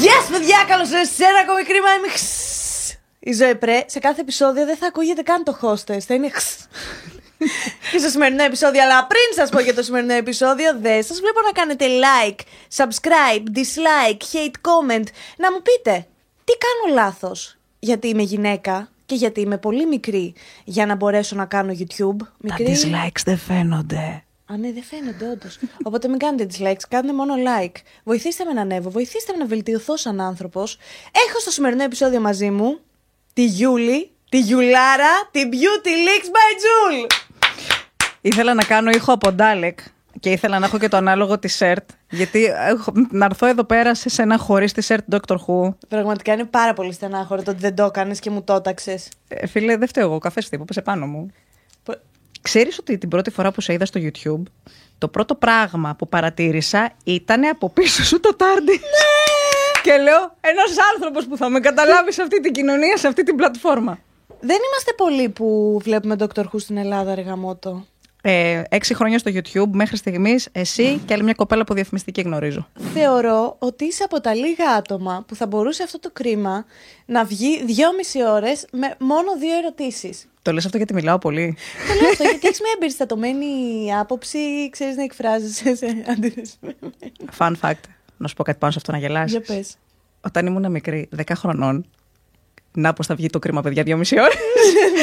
Γεια σας παιδιά, καλώς ήρθατε σε ένα ακόμη κρίμα είμαι χς. Η Ζωή Πρέ, σε κάθε επεισόδιο δεν θα ακούγεται καν το hostess, θα είναι χς. και στο σημερινό επεισόδιο, αλλά πριν σας πω για το σημερινό επεισόδιο, δεν σας βλέπω να κάνετε like, subscribe, dislike, hate comment, να μου πείτε τι κάνω λάθος, γιατί είμαι γυναίκα και γιατί είμαι πολύ μικρή για να μπορέσω να κάνω YouTube. Τα Μικρή... dislikes δεν φαίνονται. Α, ναι, δεν φαίνονται όντως. Οπότε μην κάνετε dislikes, κάντε μόνο like. Βοηθήστε με να ανέβω, βοηθήστε με να βελτιωθώ σαν άνθρωπος. Έχω στο σημερινό επεισόδιο μαζί μου τη Γιούλη, τη Γιουλάρα, τη Beauty Leaks by Jul. Ήθελα να κάνω ήχο από Dalek και ήθελα να έχω και το ανάλογο t-shirt. Γιατί έχω, να έρθω εδώ πέρα σε ένα χωρίς t-shirt Doctor Who. Πραγματικά είναι πάρα πολύ στενάχωρο το ότι δεν το έκανες και μου το έταξες. Ε, φίλε, δεν φταίω εγώ. Καφέ τύπου, πέσε πάνω μου. Ξέρεις ότι την πρώτη φορά που σε είδα στο YouTube, το πρώτο πράγμα που παρατήρησα ήταν από πίσω σου το τάρντι. Ναι! και λέω, ένας άνθρωπος που θα με καταλάβει σε αυτή την κοινωνία, σε αυτή την πλατφόρμα. Δεν είμαστε πολλοί που βλέπουμε Doctor Who στην Ελλάδα, ρε γαμότο. Ε, έξι χρόνια στο YouTube μέχρι στιγμής, εσύ και άλλη μια κοπέλα που διαφημιστική γνωρίζω. Θεωρώ ότι είσαι από τα λίγα άτομα που θα μπορούσε αυτό το κρίμα να βγει δυόμιση ώρες με μόνο δύο ερωτήσεις. Το λες αυτό γιατί μιλάω πολύ. Το λέω αυτό γιατί έχεις μια εμπεριστατωμένη άποψη, ξέρεις να εκφράζεσαι σε αντίθεση με εμένα. Fun fact. Να σου πω κάτι πάνω σε αυτό να γελάσει. Για πες. Όταν ήμουν μικρή, 10 χρονών. Να πώ θα βγει το κρίμα, παιδιά, δυόμιση ώρες.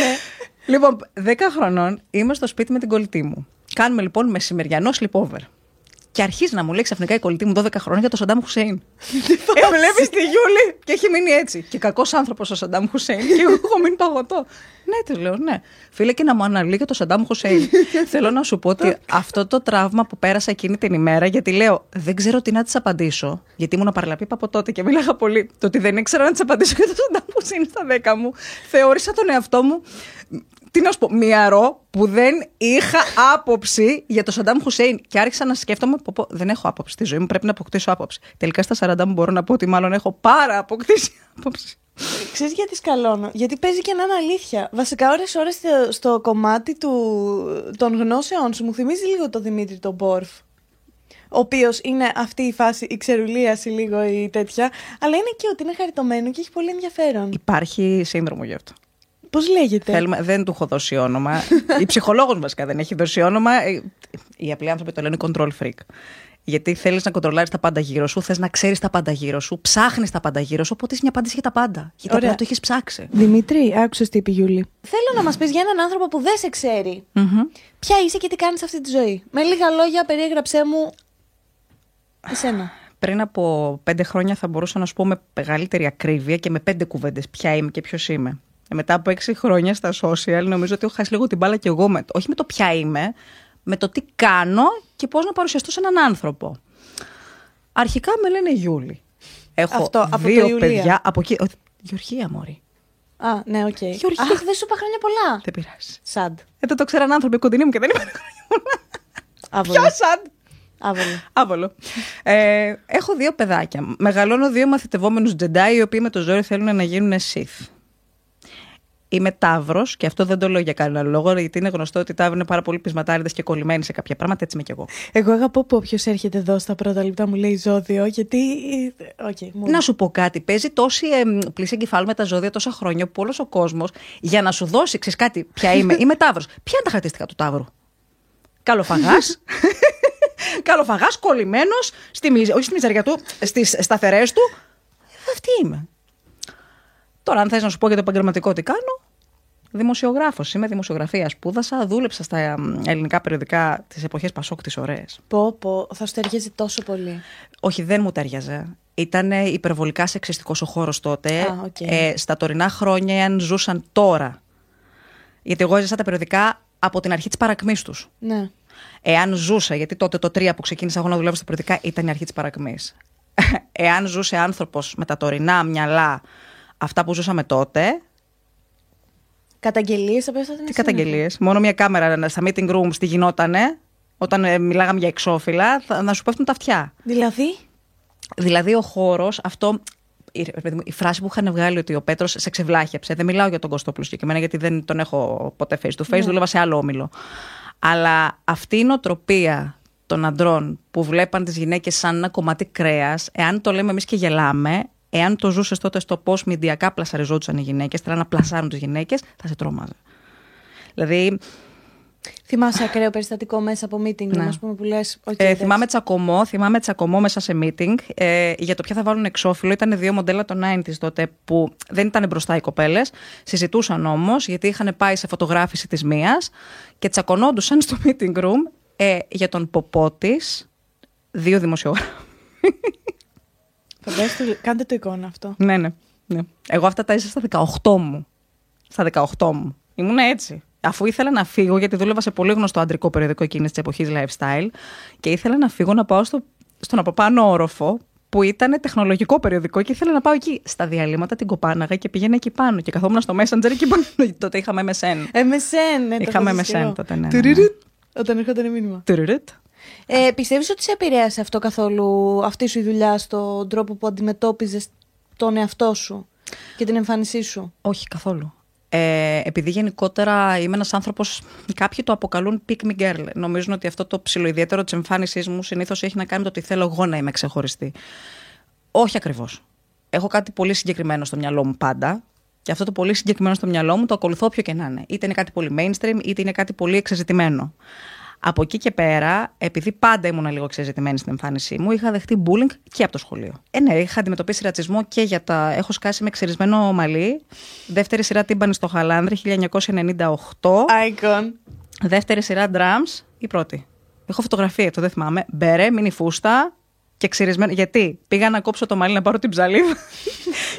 λοιπόν, 10 χρονών είμαι στο σπίτι με την κολλητή μου. Κάνουμε λοιπόν μεσημεριανό sleepover. Και αρχίζει να μου λέει ξαφνικά η κολλητή μου 12 χρόνια για το Σαντάμ Χουσέιν. ε, βλέπεις τη Γιούλη; Και έχει μείνει έτσι. Και κακός άνθρωπος ο Σαντάμ Χουσέιν. και εγώ έχω μείνει παγωτό. ναι, τη λέω, ναι. Φίλε, και να μου αναλύει για το Σαντάμ Χουσέιν. Θέλω να σου πω ότι αυτό το τραύμα που πέρασα εκείνη την ημέρα, γιατί λέω, δεν ξέρω τι να της απαντήσω. Γιατί ήμουν παραλαπίπα από τότε και μίλαγα πολύ. Το ότι δεν ήξερα να της απαντήσω για το Σαντάμ Χουσέιν στα 10 μου, θεώρησα τον εαυτό μου τι να σου πω, μυαρό που δεν είχα άποψη για το Σαντάμ Χουσέιν. Και άρχισα να σκέφτομαι, πω, πω, δεν έχω άποψη στη ζωή μου, πρέπει να αποκτήσω άποψη. Τελικά στα 40 μου μπορώ να πω ότι μάλλον έχω πάρα αποκτήσει άποψη. Ξέρεις γιατί σκαλώνω; Γιατί παίζει και να είναι αλήθεια. Βασικά ώρες ώρες στο, στο κομμάτι του, των γνώσεών σου μου θυμίζει λίγο το Δημήτρη τον Μπόρφ. Ο οποίος είναι αυτή η φάση, η ξερουλίαση λίγο ή τέτοια. Αλλά είναι και ότι είναι χαριτωμένο και έχει πολύ ενδιαφέρον. Υπάρχει σύνδρομο γι' αυτό. Πώς λέγεται; Θέλουμε, δεν του έχω δώσει όνομα. η ψυχολόγος βασικά δεν έχει δώσει όνομα. Ε, Οι απλοί άνθρωποι το λένε control freak. Γιατί θέλεις να κοντρολάρεις τα πάντα γύρω σου, θες να ξέρεις τα πάντα γύρω σου, ψάχνεις τα πάντα γύρω σου, οπότε έχει μια απάντηση για τα πάντα. Γιατί Ωραία. απλά το έχεις ψάξει. Δημήτρη, άκουσες τι είπε η Γιούλη. Θέλω να μας πεις για έναν άνθρωπο που δεν σε ξέρει. Ποια είσαι και τι κάνεις αυτή τη ζωή. Με λίγα λόγια, περιέγραψέ μου. Εσένα. Πριν από πέντε χρόνια θα μπορούσα να σου πω με μεγαλύτερη ακρίβεια και με πέντε κουβέντες ποια είμαι και ποιος είμαι. Ε, μετά από έξι χρόνια στα social, νομίζω ότι έχω χάσει λίγο την μπάλα και εγώ. Με, όχι με το ποια είμαι, με το τι κάνω και πώς να παρουσιαστώ σε έναν άνθρωπο. Αρχικά με λένε Γιούλη. Έχω Αυτό, από το δύο Ιουλία. παιδιά. Από εκεί. όχι, Γεωργία, Μωρή. Α, ναι, οκ. Γεωργία. Αχ, δεν σου είπα χρόνια πολλά. Δεν πειράζει. Sad. Ε, δεν το ξέραν άνθρωποι κοντινοί μου και δεν είπαν χρόνια πολλά. Άβολο. Πιο sad. Άβολο. Άβολο. Ε, έχω δύο παιδάκια. Μεγαλώνω δύο μαθητευόμενους Jedi, οι οποίοι με το ζόρι θέλουν να γίνουν Sith. Είμαι Ταύρος και αυτό δεν το λέω για κανένα λόγο, γιατί είναι γνωστό ότι οι Ταύροι είναι πάρα πολύ πεισματάριδες και κολλημένοι σε κάποια πράγματα. Έτσι είμαι κι εγώ. Εγώ αγαπώ που όποιος έρχεται εδώ στα πρώτα λεπτά μου λέει ζώδιο, γιατί. Οκ, μου. Να σου πω κάτι. Παίζει τόση ε, πλύση εγκεφάλου με τα ζώδια τόσα χρόνια που όλος ο κόσμος για να σου δώσει, ξέρεις κάτι, ποια είμαι. Είμαι Ταύρος. Ποια είναι τα χαρακτηριστικά του Ταύρου; Καλοφαγάς. Καλοφαγάς, κολλημένος, στη, μιζ- όχι στη μιζεριά του, στις σταθερές του. Αυτή είμαι. Τώρα, αν θες να σου πω για το επαγγελματικό τι κάνω, δημοσιογράφος. Είμαι δημοσιογραφίας. Σπούδασα, δούλεψα στα ε, ελληνικά περιοδικά τις εποχές Πασόκ τις ωραίες. Πω, πω, θα σου ταιριάζει τόσο πολύ. Όχι, δεν μου ταίριαζε. Ήταν υπερβολικά σεξιστικός ο χώρος τότε. Α, οκ. ε, στα τωρινά χρόνια, αν ζούσαν τώρα. Γιατί εγώ έζησα τα περιοδικά από την αρχή της παρακμής τους. Ναι. Εάν ζούσε, γιατί τότε το 3 που ξεκίνησα εγώ να δουλεύω στα περιοδικά ήταν η αρχή της παρακμής. Εάν ζούσε άνθρωπος με τα τωρινά μυαλά αυτά που ζούσαμε τότε, Καταγγελίες θα πέφτουν τι καταγγελίες; Μόνο μια κάμερα στα meeting rooms τι γινότανε, όταν ε, μιλάγαμε για εξώφυλλα, θα, να σου πέφτουν τα αυτιά. Δηλαδή; Δηλαδή ο χώρος, αυτό. Η, ρε παιδί μου, η φράση που είχαν βγάλει ότι ο Πέτρος σε ξεβλάχεψε. Δεν μιλάω για τον Κωστόπουλο συγκεκριμένα, γιατί δεν τον έχω ποτέ face to face. Ναι. Δούλευα σε άλλο όμιλο. Αλλά αυτή η νοοτροπία, το των αντρών που βλέπαν τις γυναίκες σαν ένα κομμάτι κρέας, εάν το λέμε εμείς και γελάμε, εάν το ζούσες τότε στο πώ μηντιακά πλασαριζόντουσαν οι γυναίκες, θέλαν να πλασάρουν τις γυναίκες, θα σε τρόμαζε. Δηλαδή, Θυμάσαι ακραίο περιστατικό μέσα από meeting, Ναι. ας πούμε, που λες. Ε, θυμάμαι τσακωμό, θυμάμαι τσακωμό μέσα σε meeting ε, για το ποια θα βάλουν εξώφυλλο. Ήταν δύο μοντέλα των 90s τότε που δεν ήταν μπροστά οι κοπέλες. Συζητούσαν όμως γιατί είχαν πάει σε φωτογράφηση της μίας και τσακωνόντουσαν στο meeting room ε, για τον ποπό της δύο δημοσιογράφοι. Φαντάζεστε, κάντε το εικόνα αυτό. ναι, ναι, ναι. Εγώ αυτά τα έζησα στα 18 μου. Στα 18 μου. Ήμουν έτσι. Αφού ήθελα να φύγω, γιατί δούλευα σε πολύ γνωστό αντρικό περιοδικό εκείνης της εποχής lifestyle, και ήθελα να φύγω να πάω στο, στον από πάνω όροφο, που ήταν τεχνολογικό περιοδικό, και ήθελα να πάω εκεί. Στα διαλύματα την κοπάναγα και πήγαινα εκεί πάνω. Και καθόμουν στο Messenger εκεί πάνω. τότε είχαμε MSN. MSN, ναι, το Είχαμε έχω ζήσει και MSN εγώ. τότε, ναι, ναι, ναι. Τουρουτ, Όταν έρχονταν μήνυμα. Τουρουρούτ. Ε, Πιστεύεις ότι σε επηρέασε αυτό καθόλου αυτή σου η δουλειά στον τρόπο που αντιμετώπιζες τον εαυτό σου και την εμφάνισή σου; Όχι, καθόλου. Ε, επειδή γενικότερα είμαι ένας άνθρωπος, κάποιοι το αποκαλούν pick me girl. Νομίζουν ότι αυτό το ψιλοϊδιαίτερο της εμφάνισής μου συνήθως έχει να κάνει με το ότι θέλω εγώ να είμαι ξεχωριστή. Όχι ακριβώς. Έχω κάτι πολύ συγκεκριμένο στο μυαλό μου πάντα. Και αυτό το πολύ συγκεκριμένο στο μυαλό μου το ακολουθώ όποιο και να είναι. Είτε είναι κάτι πολύ mainstream, είτε είναι κάτι πολύ εξεζητημένο. Από εκεί και πέρα, επειδή πάντα ήμουν λίγο εξεζητημένη στην εμφάνισή μου, είχα δεχτεί bullying και από το σχολείο. Ε, ναι, είχα αντιμετωπίσει ρατσισμό και για τα. Έχω σκάσει με ξερισμένο μαλλί. Δεύτερη σειρά τύμπανης στο Χαλάνδρη, 1998. Icon. Δεύτερη σειρά drums, η πρώτη. Έχω φωτογραφία, το δεν θυμάμαι. Μπερέ, μίνι φούστα και ξυρισμένο. Γιατί; Πήγα να κόψω το μαλλί να πάρω την ψαλίδα.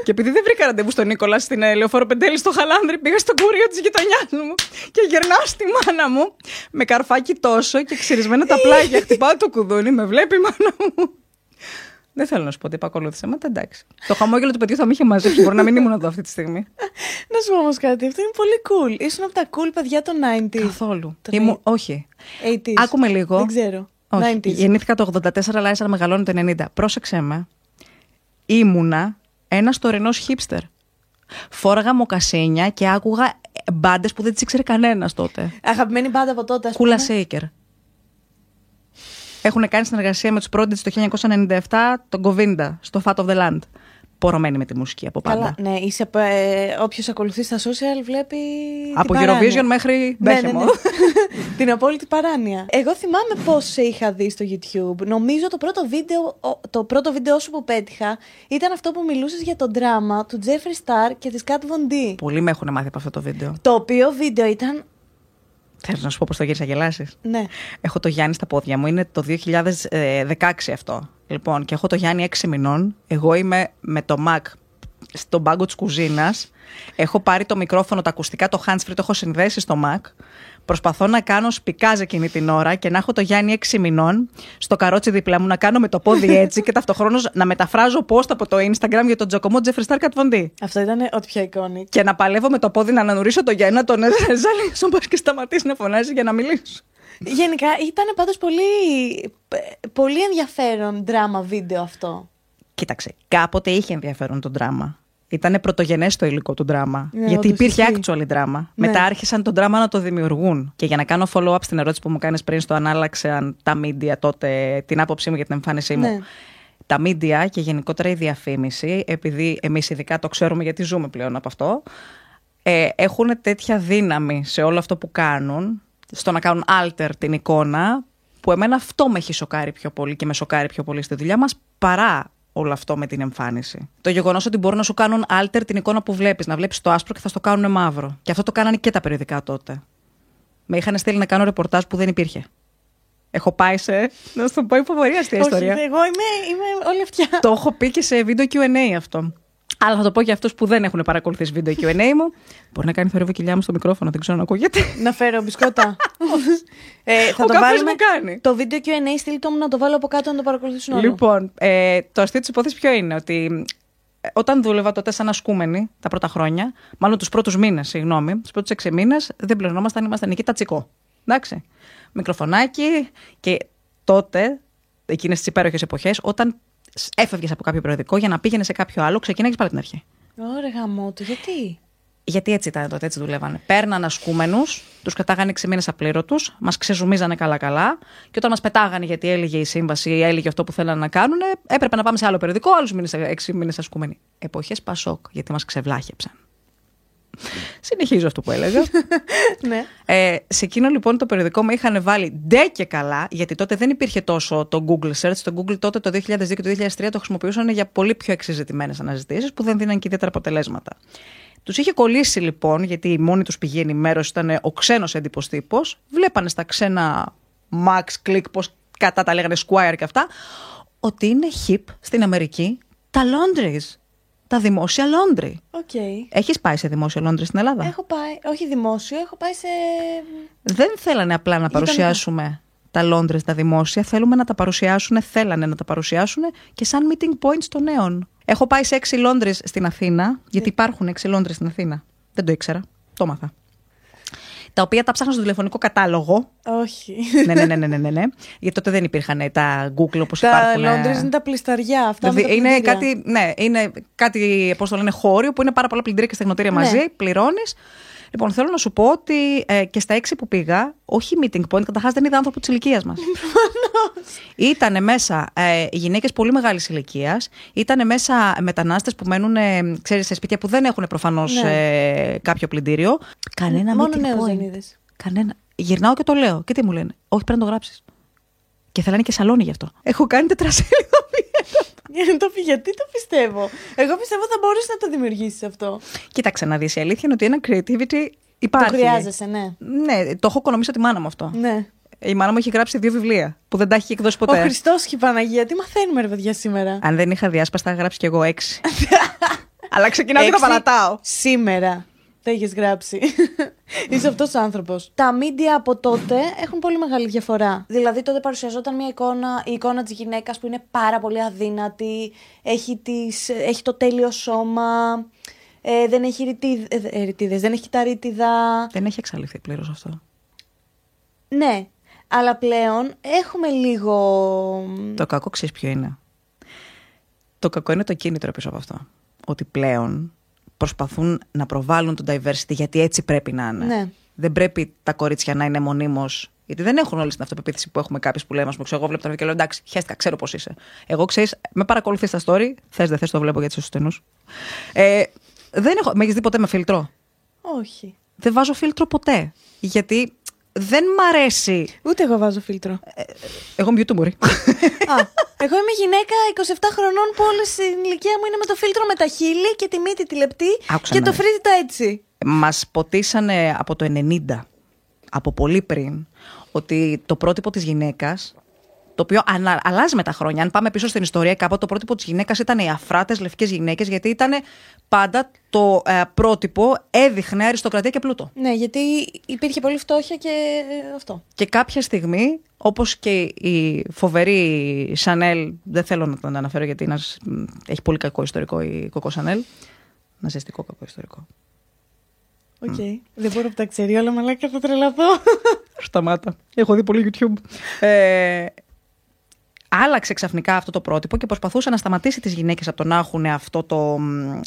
και επειδή δεν βρήκα ραντεβού στον Νίκολα στην ε, Λεωφόρο Πεντέλη στο Χαλάνδρη, πήγα στο κούριο της γειτονιάς μου και γυρνάω στη μάνα μου με καρφάκι τόσο και ξυρισμένα τα πλάγια. Χτυπάω το κουδούνι, με βλέπει η μάνα μου. Δεν θέλω να σου πω ότι επακολούθησε, μα εντάξει. Το χαμόγελο του παιδιού θα με είχε μαζέψει. Μπορεί να μην ήμουν εδώ αυτή τη στιγμή. Να σου πω όμως κάτι, αυτό είναι πολύ cool. Ήσουν από τα cool παιδιά των 90s. Καθόλου. Τον Ήμουν, όχι. 80s. Άκουμε λίγο. Δεν ξέρω. Όχι. 90s. Γεννήθηκα το 84, αλλά άρχισα να μεγαλώνω το 90. Πρόσεξε με. Ήμουνα ένας τωρινός χίπστερ. Φόραγα μοκασίνια και άκουγα μπάντες που δεν τις ήξερε κανένας τότε. Αγαπημένη μπάντα από τότε, ας πούμε. Κούλα Σέικερ. Έχουν κάνει συνεργασία με τους Prodigy το 1997 τον Κοβίντα στο Fat of the Land. Πορωμένη με τη μουσική από πάντα. Καλά, ναι, είσαι, ε, όποιος ακολουθεί στα social βλέπει από την παράνοια. Eurovision μέχρι Ναι, ναι, Μπέχεμο. ναι. την απόλυτη παράνοια. Εγώ θυμάμαι πώς σε είχα δει στο YouTube. Νομίζω το πρώτο βίντεο, ο- το πρώτο βίντεο σου που πέτυχα ήταν αυτό που μιλούσες για το δράμα του Jeffree Star και της Kat Von D. Πολλοί με έχουν μάθει από αυτό το βίντεο. Το οποίο βίντεο ήταν, Θέλω να σου πω πώς το γύρισα γελάσεις; ναι, Έχω το Γιάννη στα πόδια μου. Είναι το 2016 αυτό. Λοιπόν, και έχω το Γιάννη 6 μηνών. Εγώ είμαι με το Mac στον πάγκο της κουζίνας. Έχω πάρει το μικρόφωνο, τα ακουστικά, το handsfree, το έχω συνδέσει στο Mac. Προσπαθώ να κάνω σπικάζ εκείνη την ώρα και να έχω το Γιάννη 6 μηνών στο καρότσι δίπλα μου, να κάνω με το πόδι έτσι και ταυτοχρόνως να μεταφράζω post από το Instagram για τον Τζακωμό Τζέφρι Σταρ Κατβοντή. αυτό ήταν ό,τι πιο iconic. Και να παλεύω με το πόδι να ανανουρίσω το Γιάννη, να τον ζαλίσω μπας και σταματήσει να φωνάζει για να μιλήσω. Γενικά ήταν πάντως πολύ, ε, πολύ ενδιαφέρον δράμα βίντεο αυτό. Κοίταξε, κάποτε είχε ενδιαφέρον το δράμα. Ήταν πρωτογενές το υλικό του δράμα. Ναι, γιατί όντως υπήρχε ισχύει. actual δράμα. Ναι. Μετά άρχισαν το δράμα να το δημιουργούν. Και για να κάνω follow-up στην ερώτηση που μου κάνεις πριν στο αν άλλαξαν τα media τότε την άποψή μου για την εμφάνισή μου. Ναι. Τα media και γενικότερα η διαφήμιση, επειδή εμείς ειδικά το ξέρουμε γιατί ζούμε πλέον από αυτό, ε, έχουν τέτοια δύναμη σε όλο αυτό που κάνουν, στο να κάνουν alter την εικόνα, που εμένα αυτό με έχει σοκάρει πιο πολύ και με σοκάρει πιο πολύ στη δουλειά μας παρά όλο αυτό με την εμφάνιση. Το γεγονός ότι μπορούν να σου κάνουν alter την εικόνα που βλέπεις, να βλέπεις το άσπρο και θα στο κάνουν μαύρο. Και αυτό το κάνανε και τα περιοδικά τότε. Με είχαν στείλει να κάνω ρεπορτάζ που δεν υπήρχε. Έχω πάει σε. Να σου το πω υποβορία στη Όχι, ιστορία. εγώ είμαι, είμαι όλη αυτιά. Το έχω πει και σε βίντεο QA αυτό. Αλλά θα το πω για αυτούς που δεν έχουν παρακολουθήσει βίντεο QA μου. Μπορεί να κάνει θορύβο κοιλιά μου στο μικρόφωνο, δεν ξέρω αν ακούγεται. Να φέρω μπισκότα. ε, θα Ο το καφές βάλουμε. μου κάνει. Το βίντεο Q&A στείλτε μου να το βάλω από κάτω να το παρακολουθήσουν όλοι. Λοιπόν, ε, το αστείο της υπόθεσης ποιο είναι, ότι ε, όταν δούλευα τότε σαν ασκούμενη τα πρώτα χρόνια, μάλλον τους πρώτους μήνες, συγγνώμη, τους πρώτους έξι μήνες, δεν πληρωνόμασταν, ήμασταν εκεί τα τσικό. Εντάξει. Μικροφωνάκι και τότε, εκείνες τις υπέροχες εποχές, όταν έφευγες από κάποιο περιοδικό για να πήγαινε σε κάποιο άλλο, ξεκίναγες πάλι από την αρχή. Ωραία γαμό του, γιατί; Γιατί έτσι ήταν τότε, έτσι δουλεύανε. Παίρναν ασκούμενους, τους κρατάγανε 6 μήνες απλήρωτους, μας ξεζουμίζανε καλά-καλά και όταν μας πετάγανε γιατί έλεγε η σύμβαση ή έλεγε αυτό που θέλανε να κάνουν, έπρεπε να πάμε σε άλλο περιοδικό, άλλους 6 μήνες ασκούμενοι. Εποχές Πασόκ, γιατί μας ξεβλάχεψαν. Συνεχίζω αυτό που έλεγα. ναι. ε, σε εκείνο λοιπόν το περιοδικό με είχαν βάλει ντε και καλά, γιατί τότε δεν υπήρχε τόσο το Google Search. Το Google τότε το 2002 και το 2003 το χρησιμοποιούσαν για πολύ πιο εξεζητημένες αναζητήσεις που δεν δίναν και ιδιαίτερα αποτελέσματα. Τους είχε κολλήσει λοιπόν, γιατί η μόνη τους πηγή ενημέρωσης ήταν ο ξένος έντυπος τύπος. Βλέπανε στα ξένα Max, Click, πώς κατά τα λέγανε Squire και αυτά, ότι είναι hip στην Αμερική τα laundries τα δημόσια λόντρι. Okay. Έχεις πάει σε δημόσιο λόντρι στην Ελλάδα; Έχω πάει, όχι δημόσιο, έχω πάει σε. Δεν θέλανε απλά να παρουσιάσουμε τα λόντρες τα δημόσια. Θέλουμε να τα παρουσιάσουν, θέλανε να τα παρουσιάσουν και σαν meeting points των νέων. Έχω πάει σε έξι λόντρες στην Αθήνα, γιατί υπάρχουν έξι λόντρες στην Αθήνα. Δεν το ήξερα. Το μάθα τα οποία τα ψάχνα στο τηλεφωνικό κατάλογο. Όχι. ναι, ναι, ναι, ναι, ναι, ναι. Γιατί τότε δεν υπήρχαν τα Google όπως υπάρχουν. Τα Londres είναι τα πλισταριά. Αυτά δηλαδή, είναι κάτι, ναι, είναι κάτι, πώς το λένε, χώριο που είναι πάρα πολλά πλυντήρια και στεγνοτήρια ναι. μαζί. Πληρώνεις. Λοιπόν, θέλω να σου πω ότι ε, και στα έξι που πήγα, όχι meeting point, καταρχάς δεν είδα άνθρωπο της ηλικίας μας. Ήταν μέσα ε, γυναίκες πολύ μεγάλης ηλικίας, ήταν μέσα μετανάστες που μένουν ε, ξέρεις, σε σπίτια που δεν έχουν προφανώς ναι. ε, κάποιο πλυντήριο. Κανένα Μόνο meeting point. δεν Κανένα. Γυρνάω και το λέω. Και τι μου λένε, Όχι, πρέπει να το γράψεις. Και θέλανε και σαλόνι γι' αυτό. Έχω κάνει τετρασέλιδο το γιατί το πιστεύω; Εγώ πιστεύω θα μπορούσε να το δημιουργήσεις αυτό. Κοίταξε να δεις. Η αλήθεια είναι ότι ένα creativity υπάρχει. Το χρειάζεσαι, ναι. Ναι, το έχω οικονομήσει τη μάνα μου αυτό. Ναι. Η μάνα μου έχει γράψει δύο βιβλία που δεν τα έχει εκδώσει ποτέ. Ο Χριστός και η Παναγία, τι μαθαίνουμε, ρε παιδιά, σήμερα; Αν δεν είχα διάσπαστα, θα γράψει κι εγώ έξι. Αλλά ξεκινάω και τα παρατάω. Σήμερα. Τα έχεις γράψει. Είσαι αυτός ο άνθρωπος. Τα μίντια από τότε έχουν πολύ μεγάλη διαφορά. Δηλαδή, τότε παρουσιαζόταν μια εικόνα, η εικόνα της γυναίκας που είναι πάρα πολύ αδύνατη, έχει, τις, έχει το τέλειο σώμα, ε, δεν έχει ρητίδε, ε, δεν έχει τα ρήτιδα. Δεν έχει εξαλειφθεί πλήρως αυτό. Ναι, αλλά πλέον έχουμε λίγο. Το κακό ξέρεις ποιο είναι; Το κακό είναι το κίνητρο πίσω από αυτό. Ότι πλέον προσπαθούν να προβάλλουν το diversity γιατί έτσι πρέπει να είναι. Ναι. Δεν πρέπει τα κορίτσια να είναι μονίμως. Γιατί δεν έχουν όλη την αυτοπεποίθηση που έχουμε κάποιες που λέμε. Α πούμε, εγώ βλέπω τον και λέω εντάξει, χαίστηκα, ξέρω πώς είσαι. Εγώ ξέρεις, με παρακολουθείς στα story. Θες, δεν θες, το βλέπω γιατί είσαι στενούς. Ε, δεν έχω. Με έχεις δει ποτέ με φίλτρο; Όχι. Δεν βάζω φίλτρο ποτέ. Γιατί δεν μ' αρέσει. Ούτε εγώ βάζω φίλτρο. Ε, εγώ είμαι YouTube μπορεί. εγώ είμαι γυναίκα 27 χρονών που όλη η ηλικία μου είναι με το φίλτρο με τα χείλη και τη μύτη τη λεπτή και το φρύδι έτσι. Μας ποτίσανε από το 90, από πολύ πριν, ότι το πρότυπο της γυναίκας το οποίο αλλάζει με τα χρόνια. Αν πάμε πίσω στην ιστορία, κάποτε το πρότυπο της γυναίκας ήταν οι αφράτες λευκές γυναίκες, γιατί ήταν πάντα το ε, πρότυπο έδειχνε αριστοκρατία και πλούτο. Ναι, γιατί υπήρχε πολύ φτώχεια και ε, αυτό. Και κάποια στιγμή, όπως και η φοβερή Σανέλ, δεν θέλω να τον αναφέρω γιατί έχει πολύ κακό ιστορικό η Κοκό Σανέλ. Ναζιστικό κακό ιστορικό. Ok. Okay. Mm. Δεν μπορώ να τα ξέρει όλα, μαλάκα θα τρελαθώ. Σταμάτα. Έχω δει πολύ YouTube. Ε, άλλαξε ξαφνικά αυτό το πρότυπο και προσπαθούσε να σταματήσει τις γυναίκες από το να έχουν αυτό το,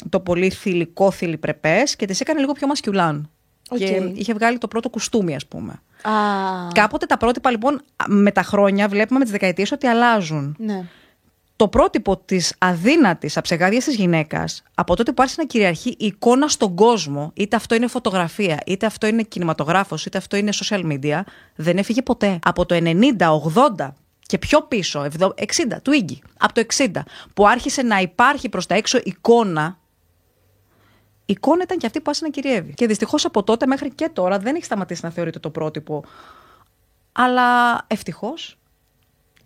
το πολύ θηλυκό θηλυπρεπές και τις έκανε λίγο πιο μασκιουλάν. Okay. Και είχε βγάλει το πρώτο κουστούμι, ας πούμε. Ah. Κάποτε τα πρότυπα, λοιπόν, με τα χρόνια βλέπουμε με τις δεκαετίες ότι αλλάζουν. Ναι. Το πρότυπο της αδύνατης αψεγάδιας της γυναίκας, από τότε που άρχισε να κυριαρχεί η εικόνα στον κόσμο, είτε αυτό είναι φωτογραφία, είτε αυτό είναι κινηματογράφος, είτε αυτό είναι social media, δεν έφυγε ποτέ. Από το 90, 80, και πιο πίσω, 60, του Ίγκη, από το 60, που άρχισε να υπάρχει προς τα έξω εικόνα, η εικόνα ήταν και αυτή που άρχισε να κυριεύει. Και δυστυχώς από τότε μέχρι και τώρα δεν έχει σταματήσει να θεωρείται το πρότυπο. Αλλά ευτυχώς,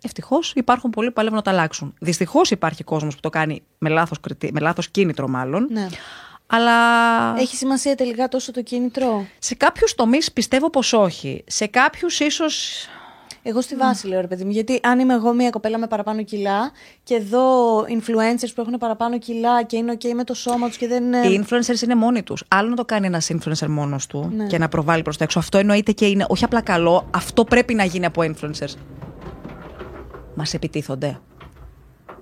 ευτυχώς υπάρχουν πολλοί που παλεύουν να τα αλλάξουν. Δυστυχώς υπάρχει κόσμος που το κάνει με λάθος, με λάθος κίνητρο μάλλον. Ναι. Αλλά... Έχει σημασία τελικά τόσο το κίνητρο; Σε κάποιους τομείς πιστεύω πως όχι. Σε κάποιους ίσως εγώ στη βάση λέω ρε παιδί μου. Γιατί αν είμαι εγώ μια κοπέλα με παραπάνω κιλά και εδώ influencers που έχουν παραπάνω κιλά και είναι OK με το σώμα τους και δεν. Οι influencers είναι μόνοι τους. Άλλο να το κάνει ένας influencer μόνος του ναι. και να προβάλλει προς τα έξω. Αυτό εννοείται και είναι όχι απλά καλό, αυτό πρέπει να γίνει από influencers. Μας επιτίθονται.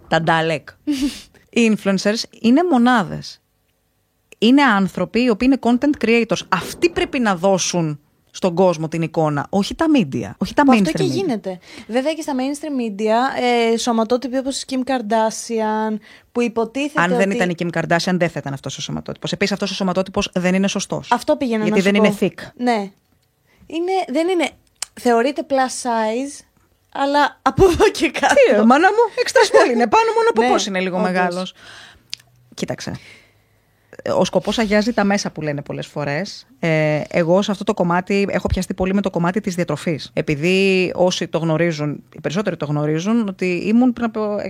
Τα ντάλεκ. Οι influencers είναι μονάδες. είναι άνθρωποι οι οποίοι είναι content creators. Αυτοί πρέπει να δώσουν στον κόσμο την εικόνα, όχι τα media. Όχι τα Που mainstream αυτό και media. γίνεται. Βέβαια και στα mainstream media, ε, σωματότυποι όπως η Kim Kardashian, που υποτίθεται. Αν δεν ότι... ήταν η Kim Kardashian, δεν θα ήταν αυτός ο σωματότυπος. Επίσης, αυτός ο σωματότυπος δεν είναι σωστός. Αυτό πήγαινα Γιατί να σου δεν πω. είναι thick. Ναι. Είναι, δεν είναι. Θεωρείται plus size, αλλά από εδώ και κάτω. Τι, ρε, μάνα μου, εξτρας πολύ είναι. Πάνω μόνο από Ναι, πώς είναι λίγο όντως. μεγάλος. Κοίταξε. Ο σκοπός αγιάζει τα μέσα που λένε πολλές φορές. Ε, εγώ σε αυτό το κομμάτι έχω πιαστεί πολύ με το κομμάτι της διατροφής. Επειδή όσοι το γνωρίζουν, οι περισσότεροι το γνωρίζουν, ότι ήμουν πριν από, ε,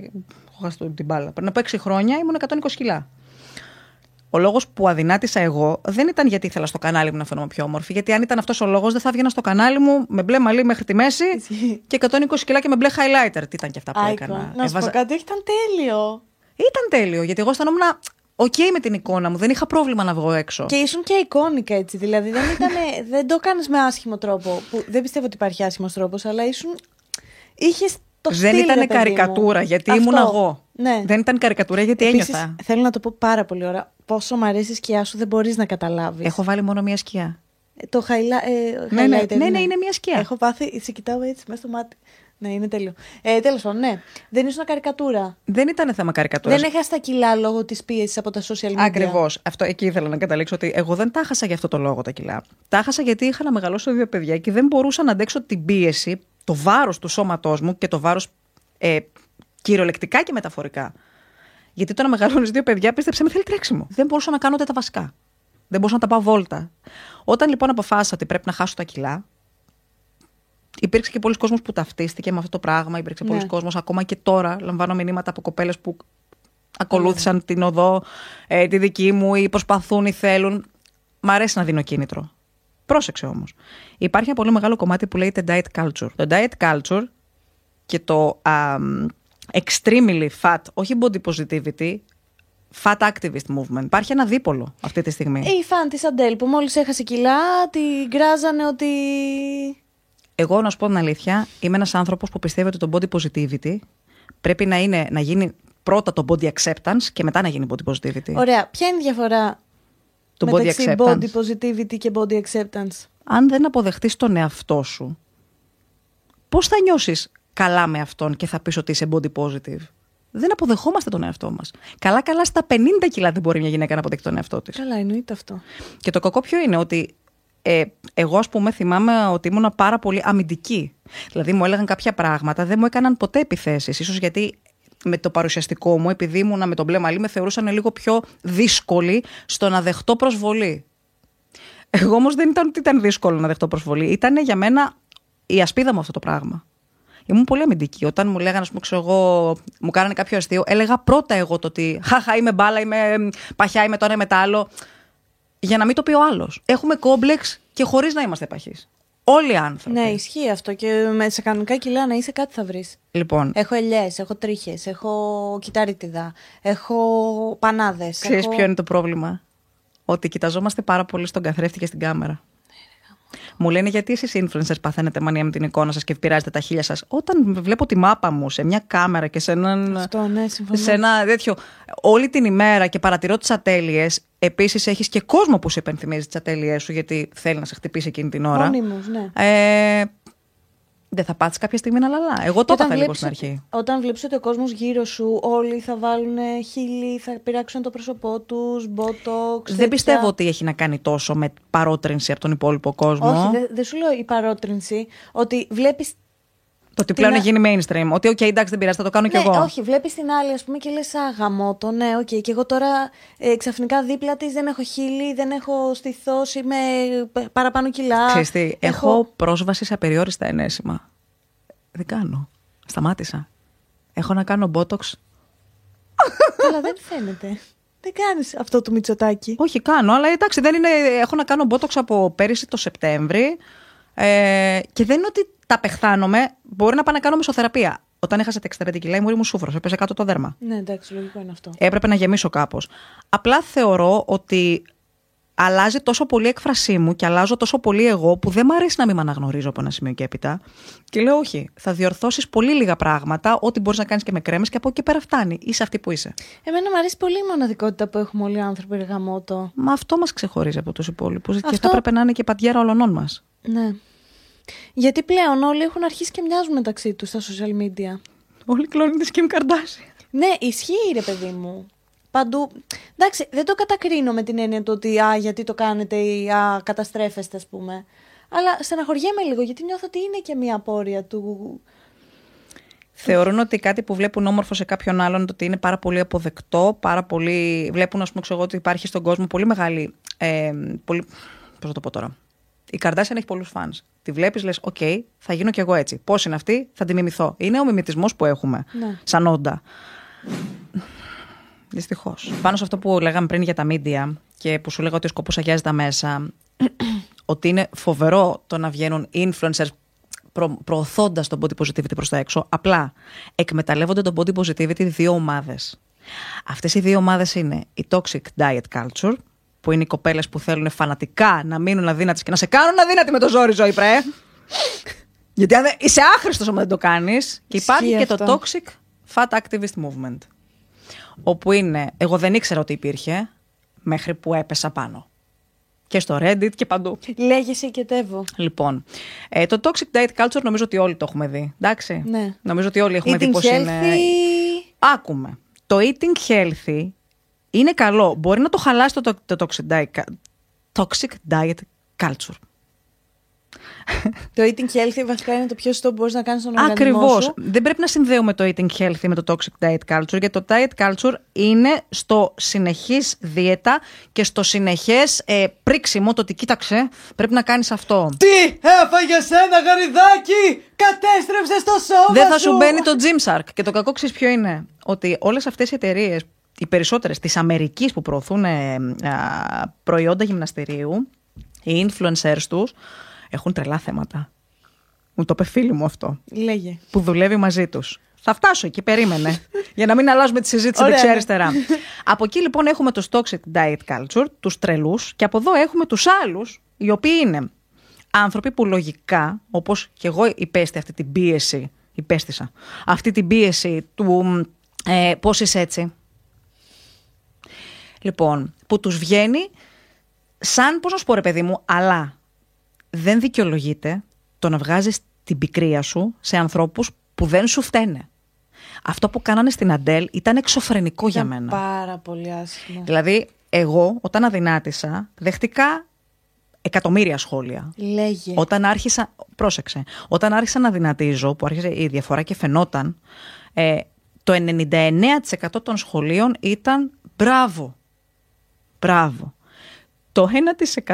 έχω χάσει το- την μπάλα, πριν από 6 χρόνια ήμουν 120 κιλά. Ο λόγος που αδυνάτησα εγώ δεν ήταν γιατί ήθελα στο κανάλι μου να φαίνομαι πιο όμορφη. Γιατί αν ήταν αυτός ο λόγος, δεν θα έβγαινα στο κανάλι μου με μπλε μαλλί μέχρι τη μέση Ισχύει. και 120 κιλά και με μπλε highlighter. Τι ήταν και αυτά που Icon. έκανα. Να σου πω Έβαζα- κάτι, όχι, ήταν τέλειο. Ήταν τέλειο, γιατί εγώ αισθανόμουν οκ με την εικόνα μου. Δεν είχα πρόβλημα να βγω έξω. Και ήσουν και iconic έτσι. Δηλαδή δεν, ήτανε, δεν το κάνει με άσχημο τρόπο. Που δεν πιστεύω ότι υπάρχει άσχημος τρόπος, αλλά ήσουν. Είχες το δεν στυλ, ήταν ρε παιδί μου. καρικατούρα, γιατί Αυτό. ήμουν εγώ. Ναι. Δεν ήταν καρικατούρα, γιατί Επίσης, ένιωθα. θέλω να το πω πάρα πολύ ώρα. Πόσο μου αρέσει η σκιά σου δεν μπορείς να καταλάβεις. Έχω βάλει μόνο μία σκιά. Το highlight. Ε, Ναι, ναι, highlighter ναι, ναι, είναι μια σκιά. Έχω πάθει. Σε κοιτάω έτσι μέσα στο μάτι. Ναι, είναι τέλειο. Ε, Τέλος πάντων, ναι. Δεν ήσουν καρικατούρα. Δεν ήταν θέμα καρικατούρας. Δεν έχασε τα κιλά λόγω της πίεσης από τα social media. Ακριβώς. Αυτό εκεί ήθελα να καταλήξω ότι εγώ δεν τα χάσα για αυτό το λόγο τα κιλά. Τα χάσα γιατί είχα να μεγαλώσω δύο παιδιά και δεν μπορούσα να αντέξω την πίεση, το βάρος του σώματός μου και το βάρος ε, κυριολεκτικά και μεταφορικά. Γιατί το να μεγαλώνεις δύο παιδιά, πίστεψε με θέλει τρέξιμο. Δεν μπορούσα να κάνω ούτε τα βασικά. Δεν μπορούσα να τα πάω βόλτα. Όταν λοιπόν αποφάσισα ότι πρέπει να χάσω τα κιλά, υπήρξε και πολλοί κόσμος που ταυτίστηκε με αυτό το πράγμα. Υπήρξε Ναι. πολλοί κόσμος, ακόμα και τώρα λαμβάνω μηνύματα από κοπέλες που ακολούθησαν την οδό ε, τη δική μου ή προσπαθούν ή θέλουν. Μ' αρέσει να δίνω κίνητρο. Πρόσεξε όμως. Υπάρχει ένα πολύ μεγάλο κομμάτι που λέγεται diet culture. Το diet culture και το α, extremely fat, όχι body positivity, fat activist movement. Υπάρχει ένα δίπολο αυτή τη στιγμή. Η φαν της Αντέλ που μόλις έχασε κιλά, τη γκράζανε ότι. Εγώ, να σου πω την αλήθεια, είμαι ένας άνθρωπος που πιστεύει ότι το body positivity πρέπει να, είναι, να γίνει πρώτα το body acceptance και μετά να γίνει body positivity. Ωραία. Ποια είναι η διαφορά Το body μεταξύ acceptance. body positivity και body acceptance; αν δεν αποδεχτείς τον εαυτό σου, πώς θα νιώσεις καλά με αυτόν και θα πεις ότι είσαι body positive; Δεν αποδεχόμαστε τον εαυτό μας. Καλά-καλά στα 50 κιλά δεν μπορεί μια γυναίκα να αποδεχτεί τον εαυτό της. Καλά, εννοείται αυτό. Και το κακό ποιο είναι ότι ε, εγώ ας πούμε θυμάμαι ότι ήμουν πάρα πολύ αμυντική. Δηλαδή μου έλεγαν κάποια πράγματα, δεν μου έκαναν ποτέ επιθέσεις. Ίσως γιατί με το παρουσιαστικό μου, επειδή ήμουνα με τον μπλε μαλλί, με θεωρούσαν λίγο πιο δύσκολη στο να δεχτώ προσβολή. Εγώ όμως δεν ήταν ότι ήταν δύσκολο να δεχτώ προσβολή. Ήταν για μένα η ασπίδα μου αυτό το πράγμα. Ήμουν πολύ αμυντική. Όταν μου λέγανε, ας πούμε, ξέρω εγώ, μου κάνανε κάποιο αστείο, έλεγα πρώτα εγώ το ότι Χαχά, είμαι μπάλα, είμαι παχιά, είμαι τώρα, είμαι τα άλλο. Για να μην το πει ο άλλος. Έχουμε κόμπλεξ και χωρίς να είμαστε παχεί. Όλοι οι άνθρωποι. Ναι, ισχύει αυτό. Και με σε κανονικά κιλά να είσαι κάτι θα βρεις. Λοιπόν, Έχω ελιές, έχω τρίχες, έχω κυταρίτιδα, έχω πανάδες. ξέρεις έχω... ποιο είναι το πρόβλημα; Ότι κοιταζόμαστε πάρα πολύ στον καθρέφτη και στην κάμερα. Μου λένε γιατί εσείς influencers παθαίνετε μανία με την εικόνα σας και πειράζετε τα χίλια σας; Όταν βλέπω τη μάπα μου σε μια κάμερα και σε έναν. Αυτό, ναι, συμφωνώ. σε ένα τέτοιο. Όλη την ημέρα και παρατηρώ τις ατέλειες. Επίσης, έχεις και κόσμο που σε υπενθυμίζει τις ατέλειές σου γιατί θέλει να σε χτυπήσει εκείνη την ώρα. Μονίμως, ναι. Ε, δεν θα πάθεις κάποια στιγμή να λαλά. Εγώ το Και έπαθα λίγο βλέπεις στην ότι- αρχή. Όταν βλέπεις ότι ο κόσμος γύρω σου, όλοι θα βάλουν χείλη, θα πειράξουν το πρόσωπό τους, μπότοξ. Δεν πιστεύω ότι έχει να κάνει τόσο με παρότρινση από τον υπόλοιπο κόσμο. Όχι, δεν δεν σου λέω η παρότρινση. Ότι βλέπεις. Το ότι Την πλέον α- έχει γίνει mainstream. Ότι, οκ, εντάξει, δεν πειράζει, θα το κάνω κι Ναι, εγώ. όχι, βλέπεις την άλλη, ας πούμε, και λες α γαμώ το. Ναι, οκ. Και εγώ τώρα ε, ξαφνικά δίπλα της δεν έχω χείλη, δεν έχω στήθος, είμαι π- παραπάνω κιλά. Ξέρεις τι, έχω πρόσβαση σε απεριόριστα ενέσιμα. Δεν κάνω. Σταμάτησα. Έχω να κάνω botox. Αλλά δεν φαίνεται. Δεν κάνεις αυτό το μυτσοτάκι. Όχι, κάνω, αλλά εντάξει, δεν είναι, έχω να κάνω botox από πέρυσι το Σεπτέμβρη. Ε, και δεν είναι ότι τα απεχθάνομαι. Μπορεί να πάω να κάνω μεσοθεραπεία. Όταν έχασα τα 65 κιλά, η μούρη μου σούφρωσε, έπεσε κάτω το δέρμα. Ναι, εντάξει, λογικό είναι αυτό. Έπρεπε να γεμίσω κάπως. Απλά θεωρώ ότι αλλάζει τόσο πολύ η έκφρασή μου και αλλάζω τόσο πολύ εγώ που δεν μου αρέσει να μην με αναγνωρίζω από ένα σημείο και έπειτα. Και λέω, Όχι, θα διορθώσεις πολύ λίγα πράγματα, ό,τι μπορείς να κάνεις και με κρέμες και από εκεί πέρα φτάνει. Είσαι αυτή που είσαι. Εμένα μου αρέσει πολύ η μοναδικότητα που έχουμε όλοι οι άνθρωποι ρε γαμότο. Μα αυτό μας ξεχωρίζει από τους υπόλοιπους. Και Αυτό- θα έπρεπε να είναι και παντιέρα όλων μας. Ναι. Γιατί πλέον όλοι έχουν αρχίσει και μοιάζουν μεταξύ τους στα social media. Όλοι κλώνουν τη Kim Kardashian. Ναι, ισχύει ρε παιδί μου. Παντού. Εντάξει, δεν το κατακρίνω με την έννοια του ότι α, γιατί το κάνετε ή α, καταστρέφεστε, ας πούμε. Αλλά στεναχωριέμαι λίγο γιατί νιώθω ότι είναι και μια απόρρια του. Θεωρούν ότι κάτι που βλέπουν όμορφο σε κάποιον άλλον ότι είναι πάρα πολύ αποδεκτό, πάρα πολύ. Βλέπουν, ας πούμε, ξέρω εγώ, ότι υπάρχει στον κόσμο πολύ μεγάλη. Ε, πολύ... Πώς θα το πω τώρα; Η Kardashian έχει πολλούς φαν. Τη βλέπεις, λες: Οκ, θα γίνω κι εγώ έτσι. Πώς είναι αυτή, θα τη μιμηθώ. Είναι ο μιμητισμός που έχουμε Ναι. σαν όντα. Δυστυχώς. Πάνω σε αυτό που λέγαμε πριν για τα media και που σου λέγα ότι ο σκοπός αγιάζει τα μέσα, ότι είναι φοβερό το να βγαίνουν influencers προ, προωθώντας το body positivity προς τα έξω. Απλά εκμεταλλεύονται το body positivity δύο ομάδες. Αυτές οι δύο ομάδες είναι η toxic diet culture, που είναι οι κοπέλες που θέλουν φανατικά να μείνουν αδύνατες και να σε κάνουν αδύνατη με το ζόρι, ζωή πρέ. Γιατί αν δεν- είσαι άχρηστος άμα δεν το κάνεις. Και υπάρχει Ισχύει και το αυτό. toxic fat activist movement. Όπου είναι, εγώ δεν ήξερα ότι υπήρχε μέχρι που έπεσα πάνω. Και στο Reddit και παντού. Λέγεσαι και τεύω. Λοιπόν, ε, το toxic diet culture νομίζω ότι όλοι το έχουμε δει. Εντάξει. Ναι. Νομίζω ότι όλοι έχουμε δει Eating πώς healthy. είναι. Άκουμε. Το eating healthy είναι καλό. Μπορεί να το χαλάσει το, το, το toxic, diet, toxic diet culture. Το eating healthy βασικά είναι το πιο σωστό που μπορείς να κάνεις στον οργανισμό Ακριβώς. σου. Δεν πρέπει να συνδέουμε το eating healthy με το toxic diet culture, γιατί το diet culture είναι στο συνεχής δίαιτα και στο συνεχές ε, πρίξιμο το ότι κοίταξε, πρέπει να κάνεις αυτό. Τι έφαγε ένα γαριδάκι! Κατέστρεψε το σώμα Δεν θα σου μπαίνει το Gymshark. Και το κακό ξέρεις ποιο είναι; Ότι όλες αυτές οι εταιρείες, οι περισσότερες της Αμερικής που προωθούν ε, α, προϊόντα γυμναστηρίου, οι influencers τους, έχουν τρελά θέματα. Μου το είπε φίλη μου αυτό. Λέγε. Που δουλεύει μαζί τους. Θα φτάσω εκεί, περίμενε. για να μην αλλάζουμε τη συζήτηση Ωραία, ναι. δεξιά-αριστερά. από εκεί λοιπόν έχουμε τους toxic diet culture, τους τρελούς, και από εδώ έχουμε τους άλλους, οι οποίοι είναι άνθρωποι που λογικά, όπως και εγώ υπέστη αυτή την πίεση, υπέστησα, αυτή την πίεση του ε, πώς είσαι έτσι. Λοιπόν, που τους βγαίνει σαν, πώς να σου πω ρε παιδί μου, αλλά δεν δικαιολογείται το να βγάζεις την πικρία σου σε ανθρώπους που δεν σου φταίνε. Αυτό που κάνανε στην Αντέλ ήταν εξωφρενικό για Ήταν μένα. Πάρα πολύ άσχημο. Δηλαδή, εγώ όταν αδυνάτησα, δεχτικά εκατομμύρια σχόλια. Λέγε. Όταν άρχισα, πρόσεξε, όταν άρχισα να δυνατίζω, που άρχισε η διαφορά και φαινόταν, ε, το 99% των σχολείων ήταν μπράβο. Μπράβο. Το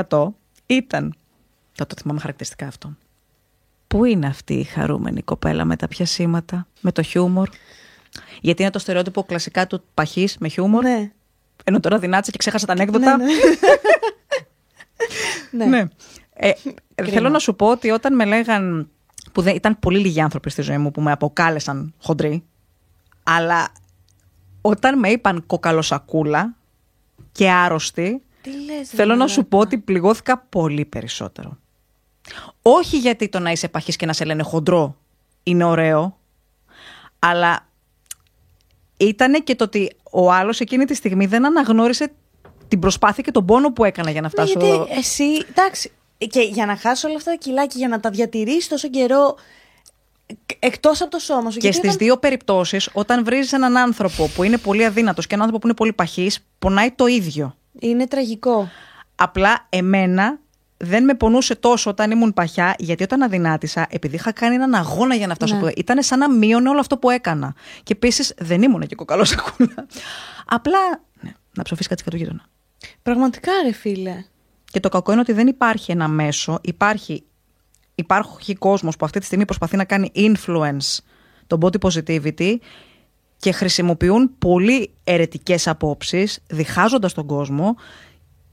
1% ήταν, θα το θυμάμαι χαρακτηριστικά αυτό, πού είναι αυτή η χαρούμενη κοπέλα με τα πιασίματα, με το χιούμορ; Γιατί είναι το στερεότυπο κλασικά του παχής με χιούμορ. Ναι. Ενώ τώρα δυνάτησα και ξέχασα τα ανέκδοτα. Ναι, ναι. Ναι. Ε, θέλω να σου πω ότι όταν με λέγαν. που δεν, ήταν πολύ λίγοι άνθρωποι στη ζωή μου που με αποκάλεσαν χοντρή. Αλλά όταν με είπαν κοκαλοσακούλα και άρρωστη, Τι λες, θέλω ρε να σου μαλάκα. πω ότι πληγώθηκα πολύ περισσότερο. Όχι γιατί το να είσαι παχής και να σε λένε χοντρό είναι ωραίο, αλλά ήταν και το ότι ο άλλος εκείνη τη στιγμή δεν αναγνώρισε την προσπάθεια και τον πόνο που έκανα για να Ναι, φτάσω γιατί εδώ. εσύ, εντάξει, και για να χάσω όλα αυτά τα κιλά και για να τα διατηρήσει τόσο καιρό εκτός από το σώμα σου. Και γιατί στις όταν- δύο περιπτώσεις, όταν βρει έναν άνθρωπο που είναι πολύ αδύνατος και έναν άνθρωπο που είναι πολύ παχή, πονάει το ίδιο. Είναι τραγικό. Απλά εμένα δεν με πονούσε τόσο όταν ήμουν παχιά, γιατί όταν αδυνάτησα, επειδή είχα κάνει έναν αγώνα για να φτάσω Ναι. από εδώ, ήταν σαν να μείωνε όλο αυτό που έκανα. Και επίσης δεν ήμουν και κοκαλός σακούλα. Απλά. Ναι, να ψοφήσει κάτι του γείτονα. Πραγματικά, ρε φίλε. Και το κακό είναι ότι δεν υπάρχει ένα μέσο. Υπάρχει, υπάρχει κόσμος που αυτή τη στιγμή προσπαθεί να κάνει influence το body positivity και χρησιμοποιούν πολύ ερετικές απόψεις, διχάζοντας τον κόσμο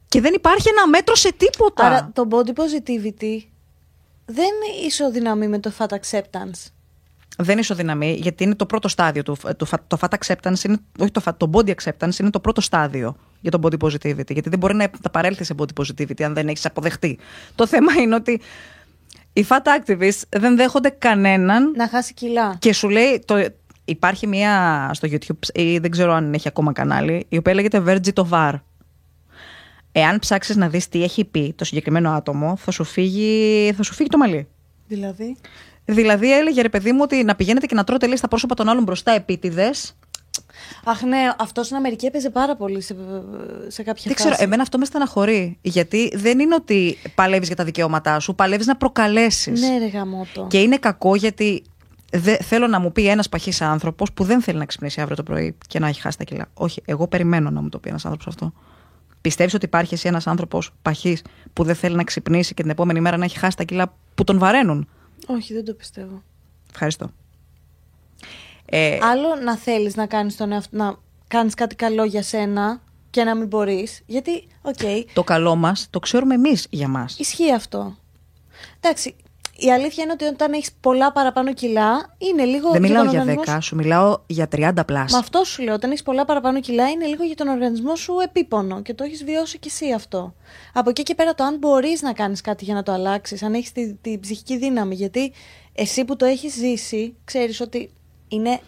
και δεν υπάρχει ένα μέτρο σε τίποτα. Άρα το body positivity δεν ισοδυναμεί με το fat acceptance. δεν ισοδυναμεί, γιατί είναι το πρώτο στάδιο του. Το, το fat acceptance, είναι, όχι το, fat, το body acceptance είναι το πρώτο στάδιο για το body positivity. Γιατί δεν μπορεί να παρέλθει σε body positivity αν δεν έχεις αποδεχτεί. Το θέμα είναι ότι οι fat activists δεν δέχονται κανέναν. Να χάσει κιλά. Και σου λέει. Το, υπάρχει μία στο YouTube, ή δεν ξέρω αν έχει ακόμα κανάλι, η οποία λέγεται Virgin Tovar. Εάν ψάξεις να δεις τι έχει πει το συγκεκριμένο άτομο, θα σου φύγει, θα σου φύγει το μαλλί. Δηλαδή; Δηλαδή έλεγε ρε παιδί μου ότι να πηγαίνετε και να τρώτε λέει στα πρόσωπα των άλλων μπροστά επίτηδες. Αχ, ναι, αυτός στην Αμερική έπαιζε πάρα πολύ σε, σε κάποια Δεν ξέρω, εμένα αυτό με στεναχωρεί. Γιατί δεν είναι ότι παλεύεις για τα δικαιώματά σου, παλεύεις να προκαλέσεις. Ναι, ρε γαμότο. Και είναι κακό γιατί δε, θέλω να μου πει ένας παχή άνθρωπος που δεν θέλει να ξυπνήσει αύριο το πρωί και να έχει χάσει τα κιλά. Όχι, εγώ περιμένω να μου το πει ένας άνθρωπος αυτό. Πιστεύεις ότι υπάρχει εσύ ένας άνθρωπος παχύς που δεν θέλει να ξυπνήσει και την επόμενη μέρα να έχει χάσει τα κιλά που τον βαραίνουν; Όχι, δεν το πιστεύω. Ευχαριστώ. Ε, Άλλο να θέλεις να κάνεις, τον να κάνεις κάτι καλό για σένα και να μην μπορείς. Γιατί, οκ. Το καλό μας το ξέρουμε εμείς για μας. Ισχύει αυτό. Εντάξει, η αλήθεια είναι ότι όταν έχεις πολλά παραπάνω κιλά, είναι λίγο. Δεν μιλάω για, για 10, σου μιλάω για 30 πλάσια. Μα αυτό σου λέω. Όταν έχεις πολλά παραπάνω κιλά, είναι λίγο για τον οργανισμό σου επίπονο και το έχεις βιώσει κι εσύ αυτό. Από εκεί και πέρα, το αν μπορείς να κάνεις κάτι για να το αλλάξεις, αν έχεις την τη ψυχική δύναμη. Γιατί εσύ που το έχεις ζήσει, ξέρεις ότι είναι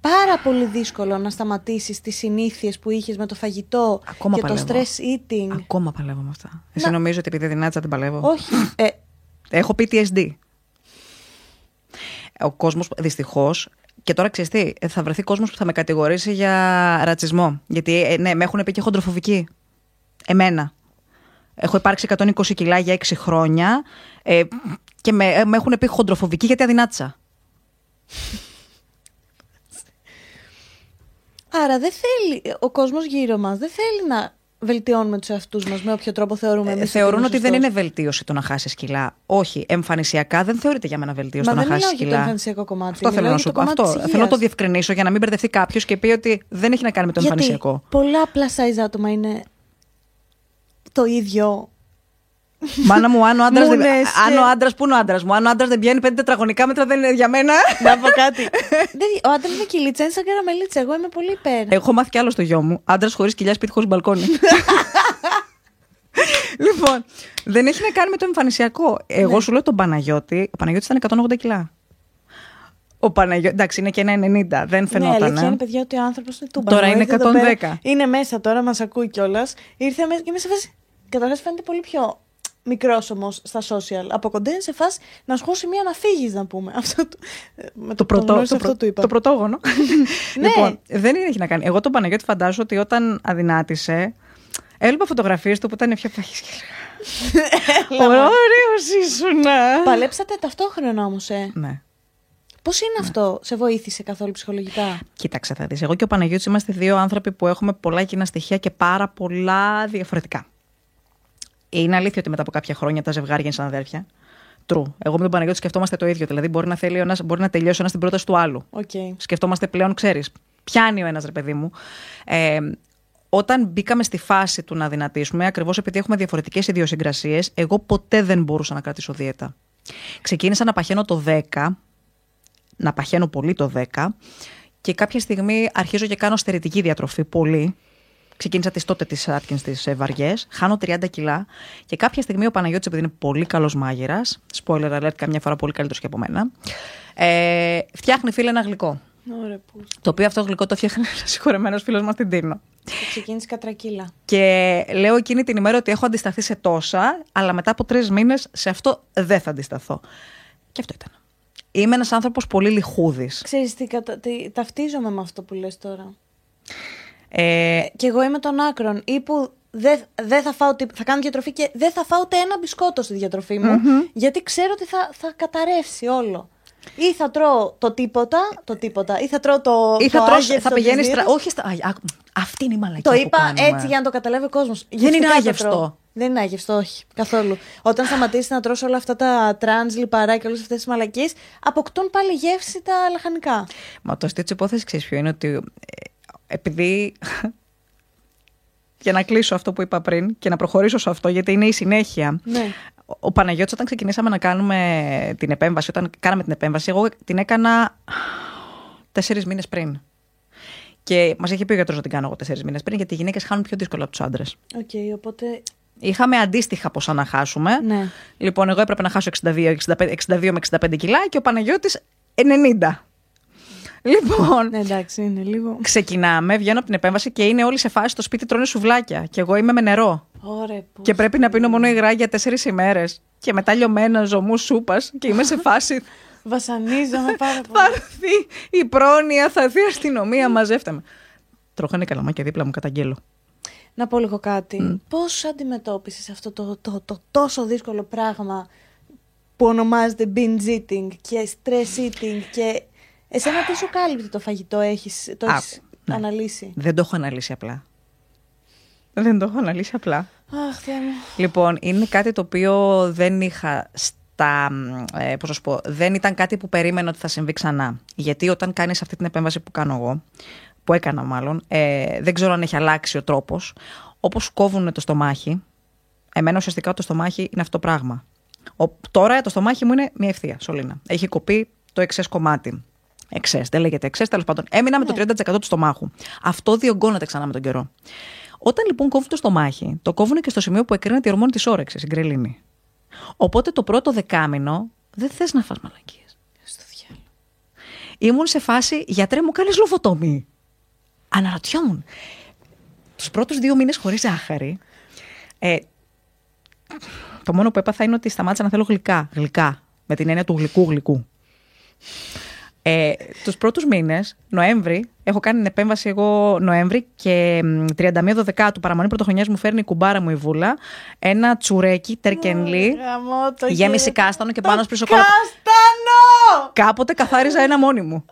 πάρα πολύ δύσκολο να σταματήσεις τις συνήθειες που είχες με το φαγητό Ακόμα και παλεύω. το stress eating. Ακόμα παλεύω με αυτά. Εσύ νομίζω ότι επειδή δυνάτησα δεν παλεύω. Όχι. Ε, Έχω PTSD. Ο κόσμος, δυστυχώς, και τώρα ξέρεις τι, θα βρεθεί κόσμος που θα με κατηγορήσει για ρατσισμό. Γιατί ε, ναι, με έχουν πει και χοντροφοβική. Εμένα. Έχω υπάρξει 120 κιλά για 6 χρόνια ε, και με, ε, με έχουν πει χοντροφοβική γιατί αδυνάτησα. Άρα δεν θέλει, ο κόσμος γύρω μας δεν θέλει να βελτιώνουμε τους εαυτούς μας με όποιο τρόπο θεωρούμε εμείς. Ε, θεωρούν ότι δεν είναι βελτίωση το να χάσει κιλά. Όχι, εμφανισιακά δεν θεωρείται για μένα βελτίωση το να χάσει κιλά. Δεν μιλάω το εμφανισιακό κομμάτι. Αυτό θέλω να σου πω. Αυτό. Θέλω να το διευκρινίσω για να μην μπερδευτεί κάποιος και πει ότι δεν έχει να κάνει με το Γιατί εμφανισιακό. Πολλά plus size άτομα είναι το ίδιο Μάνα μου, αν ο άντρας. Μου δεν... λες, Αν ε. ο άντρα, πού είναι ο άντρας μου; Αν ο άντρας δεν πιάνει πέντε τετραγωνικά μέτρα, δεν είναι για μένα. Να πω κάτι. Δεν- ο άντρας με κυλίτσα είναι σαν καραμελίτσα. Εγώ είμαι πολύ υπέρ. Έχω μάθει κι άλλο στο γιο μου. Άντρας χωρίς κοιλιά, σπίτι χωρίς μπαλκόνι. λοιπόν, δεν έχει να κάνει με το εμφανισιακό. Εγώ Ναι. σου λέω τον Παναγιώτη. Ο Παναγιώτης ήταν 180 κιλά. Ο Παναγιώτη, εντάξει, είναι και ένα 90, δεν ναι, φαινόταν. αλήθεια ε. είναι παιδιά ότι ο άνθρωπος είναι τούμπα. Τώρα είναι Ήρθε εδώ 110. πέρα, Είναι μέσα τώρα, μας ακούει κιόλας. Ήρθε μέσα και είμαι σε φάση. Καταρχάς φαίνεται πολύ πιο μικρός όμως στα social. Από κοντά είναι σε φάση να σου χώσει μία να φύγεις, να πούμε. Αυτό το, με Το, που πρωτό, γνώρισα το, αυτό πρω- του είπα. το πρωτόγωνο. Ναι. λοιπόν, δεν έχει να κάνει. Εγώ τον Παναγιώτη φαντάζομαι ότι όταν αδυνάτησε, έβλεπα φωτογραφίες του που ήταν πιο παχύ και έλεγα. Ωραίος ήσουν. Παλέψατε ταυτόχρονα όμως, ε. Ναι. Πώς είναι αυτό, σε βοήθησε καθόλου ψυχολογικά; Κοίταξε, θα δεις. Εγώ και ο Παναγιώτης είμαστε δύο άνθρωποι που έχουμε πολλά κοινά στοιχεία και πάρα πολλά διαφορετικά. Είναι αλήθεια ότι μετά από κάποια χρόνια τα ζευγάρια είναι σαν αδέρφια. True. Εγώ με τον Παναγιώτη σκεφτόμαστε το ίδιο. Δηλαδή, μπορεί να, θέλει ο ένας, μπορεί να τελειώσει ένας την πρόταση του άλλου. Οκ. Σκεφτόμαστε πλέον, ξέρεις. Πιάνει ο ένας, ρε παιδί μου. Ε, όταν μπήκαμε στη φάση του να δυνατήσουμε, ακριβώς επειδή έχουμε διαφορετικές ιδιοσυγκρασίες, εγώ ποτέ δεν μπορούσα να κρατήσω δίαιτα. Ξεκίνησα να παχαίνω το 10, να παχαίνω πολύ το 10, και κάποια στιγμή αρχίζω και κάνω στερετική διατροφή πολύ. Ξεκίνησα τις τότε τις Atkins τις ε, βαριές, χάνω 30 κιλά και κάποια στιγμή ο Παναγιώτης επειδή είναι πολύ καλός μάγειρας, spoiler alert καμιά φορά πολύ καλύτερος και από μένα, ε, φτιάχνει φίλε ένα γλυκό. Ωραία, που. Το οποίο αυτό γλυκό το φτιάχνει ένας συγχωρεμένος φίλος μας την Τίνο. Ξεκίνησε κατρακύλα. Και λέω εκείνη την ημέρα ότι έχω αντισταθεί σε τόσα, αλλά μετά από τρεις μήνες σε αυτό δεν θα αντισταθώ. Και αυτό ήταν. Είμαι ένας άνθρωπος πολύ λιχούδης. Ξέρεις τι, κατα... τι, ταυτίζομαι με αυτό που λες τώρα. Ε, Και εγώ είμαι των άκρων. Ή που δεν δεν θα φάω τίποτα. Θα κάνω διατροφή και δεν θα φάω ούτε ένα μπισκότο στη διατροφή μου. Γιατί ξέρω ότι θα, θα καταρρεύσει όλο. Ή θα τρώω το τίποτα, το τίποτα, ή θα τρώω το. ή θα, το τρως, άγευστο θα πηγαίνεις. της στρα... δίαιτας. Όχι, στα... Α, άκου, αυτή είναι η μαλακία. Το που είπα κάνουμε. έτσι για να το καταλάβει ο κόσμος. είναι άγευστο. Δεν είναι άγευστο, όχι. Καθόλου. Όταν σταματήσεις να τρως όλα αυτά τα τρανς, λιπαρά και όλες αυτές τις μαλακίες, αποκτούν πάλι γεύση τα λαχανικά. Μα το αστείο τη υπόθεση ξέρεις ποιο είναι ότι. Ε, επειδή. για να κλείσω αυτό που είπα πριν και να προχωρήσω σε αυτό, γιατί είναι η συνέχεια. Ναι. Ο- Ο Παναγιώτης όταν ξεκινήσαμε να κάνουμε την επέμβαση, όταν κάναμε την επέμβαση, εγώ την έκανα τέσσερις μήνες πριν. Και μας είχε πει ο γιατρός να την κάνω εγώ τέσσερις μήνες πριν, γιατί οι γυναίκες χάνουν πιο δύσκολα από τους άντρες. Οκ, οπότε. Είχαμε αντίστοιχα ποσά να χάσουμε. Ναι. Λοιπόν, εγώ έπρεπε να χάσω 62, 65, 62 με 65 κιλά και ο Παναγιώτης 90. Λοιπόν, Ναι, εντάξει, είναι λίγο. ξεκινάμε, βγαίνω από την επέμβαση και είναι όλοι σε φάση στο σπίτι τρώνε σουβλάκια. Και εγώ είμαι με νερό. Ωραία, που. Και πρέπει να πίνω μόνο υγρά για τέσσερις ημέρες. Και μετά λιωμένα ζωμούς σούπας. Και είμαι σε φάση. Βασανίζομαι πάρα Θα πολύ. έρθει η πρόνοια, θα έρθει η αστυνομία, μαζεύτε με. Τρώγανε καλαμάκια δίπλα μου, καταγγέλω. Να πω λίγο κάτι. Πώς αντιμετώπισες αυτό το, το, το τόσο δύσκολο πράγμα που ονομάζεται binge eating και stress eating και εσένα τι σου κάλυπτε το φαγητό, έχεις, το Άκου, έχεις ναι. αναλύσει; Δεν το έχω αναλύσει απλά. Δεν το έχω αναλύσει απλά. Αχ, Θεέ μου. Λοιπόν, είναι κάτι το οποίο δεν είχα στα. Ε, πώς να σου πω, δεν ήταν κάτι που περίμενα ότι θα συμβεί ξανά. Γιατί όταν κάνεις αυτή την επέμβαση που κάνω εγώ, που έκανα μάλλον, ε, δεν ξέρω αν έχει αλλάξει ο τρόπος. Όπως κόβουν το στομάχι, εμένα ουσιαστικά το στομάχι είναι αυτό το πράγμα. Ο, τώρα το στομάχι μου είναι μια ευθεία, σωλήνα. Έχει κοπεί το εξές κομμάτι. Εξές, δεν λέγεται εξές, τέλος πάντων. Έμεινα με το 30% του στομάχου. Αυτό διωγγώνεται ξανά με τον καιρό. Όταν λοιπόν κόβουν το στομάχι, το κόβουν και στο σημείο που εκρίνεται η ορμόνη της όρεξης, η γκρελίνη. Οπότε το πρώτο δεκάμινο δεν θες να φας μαλακίες. Στο διάλογο. Ήμουν σε φάση, γιατρέ μου κάνεις λοφοτομή. Αναρωτιόμουν. Τους πρώτους δύο μήνες χωρίς ζάχαρη, ε, το μόνο που έπαθα είναι ότι σταμάτησα να θέλω γλυκά. Γλυκά. Με την έννοια του γλυκού γλυκού. Ε, τους πρώτους μήνες, Νοέμβρη, έχω κάνει την επέμβαση εγώ Νοέμβρη και μ, 31 Δεκάτου παραμονή πρωτοχρονιάς μου φέρνει η κουμπάρα μου η βούλα ένα τσουρέκι τερκενλί Γαμώ το γέμιση χέρι. κάστανο και Το πάνω σπίσω κόλπο. Κάστανο! Κάποτε καθάριζα ένα μόνη μου.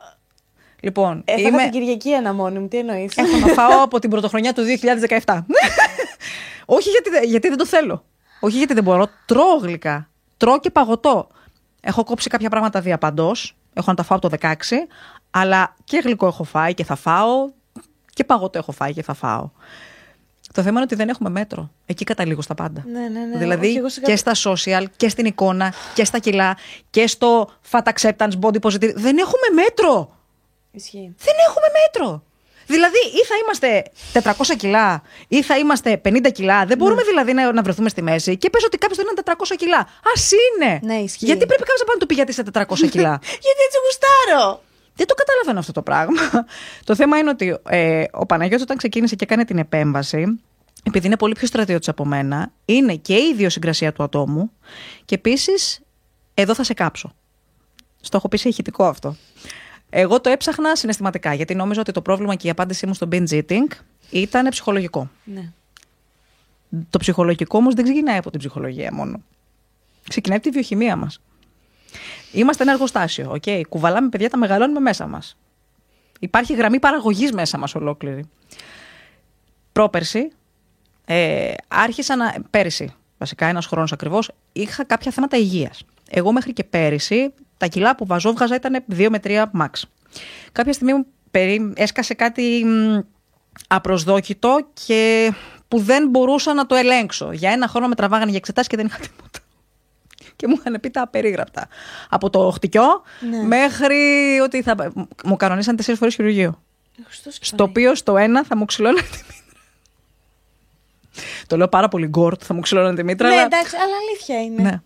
Λοιπόν, Έφαγα είμαι... την Κυριακή ένα μόνη μου, τι εννοείς; έχω να φάω από την πρωτοχρονιά του 2017. Όχι γιατί, δεν- γιατί δεν το θέλω. Όχι γιατί δεν μπορώ. Τρώω γλυκά. Τρώω και παγωτό. Έχω κόψει κάποια πράγματα διαπαντός. Έχω να τα φάω από το 16. Αλλά και γλυκό έχω φάει και θα φάω. Και παγωτό έχω φάει και θα φάω. Το θέμα είναι ότι δεν έχουμε μέτρο. Εκεί καταλήγω στα πάντα. Ναι, ναι, ναι. Δηλαδή Όχι, εγώ σε και κάποιο- στα social και στην εικόνα και στα κιλά και στο fat acceptance body positive. Δεν έχουμε μέτρο. Ισχύει. Δεν έχουμε μέτρο. Δηλαδή, ή θα είμαστε 400 κιλά, ή θα είμαστε 50 κιλά. Δεν μπορούμε δηλαδή να, να βρεθούμε στη μέση. Και πες ότι κάποιος δεν είναι 400 κιλά. Α είναι. Ναι, ισχύει. Γιατί πρέπει κάποιος να πάει να του πει γιατί είσαι 400 κιλά. Γιατί έτσι γουστάρω. Δεν το καταλαβαίνω αυτό το πράγμα. το θέμα είναι ότι ε, ο Παναγιώτης όταν ξεκίνησε και έκανε την επέμβαση, επειδή είναι πολύ πιο στρατιώτης από μένα, είναι και η ιδιοσυγκρασία του ατόμου και επίσης εδώ θα σε κάψω. Στο έχω πει σε ηχητικό αυτό. Εγώ το έψαχνα συναισθηματικά, γιατί νόμιζα ότι το πρόβλημα και η απάντησή μου στο binge eating ήταν ψυχολογικό. Ναι. Το ψυχολογικό όμως δεν ξεκινάει από την ψυχολογία μόνο. Ξεκινάει από τη βιοχημία μας. Είμαστε ένα εργοστάσιο. Okay? Κουβαλάμε παιδιά, τα μεγαλώνουμε μέσα μας. Υπάρχει γραμμή παραγωγής μέσα μας ολόκληρη. Πρόπερση, ε, άρχισα να. Πέρυσι, βασικά ένας χρόνος ακριβώς, είχα κάποια θέματα υγείας. Εγώ μέχρι και πέρυσι τα κιλά που βαζόβγαζα ήταν 2 με 3 max. Κάποια στιγμή μου περί... έσκασε κάτι μ, απροσδόκητο και που δεν μπορούσα να το ελέγξω. Για ένα χρόνο με τραβάγανε για εξετάσεις και δεν είχα τίποτα. Και μου είχαν πει τα απερίγραπτα. Από το χτυκιό Ναι. μέχρι ότι θα. Μου κανονίσαν τέσσερις φορές χειρουργείο. Χριστός και Στο Παναγία. οποίο στο ένα θα μου ξυλώνανε τη μήτρα. Το λέω πάρα πολύ γκορτ, θα μου ξυλώνανε τη μήτρα. Ναι, αλλά... εντάξει, αλλά αλήθεια είναι. Ναι.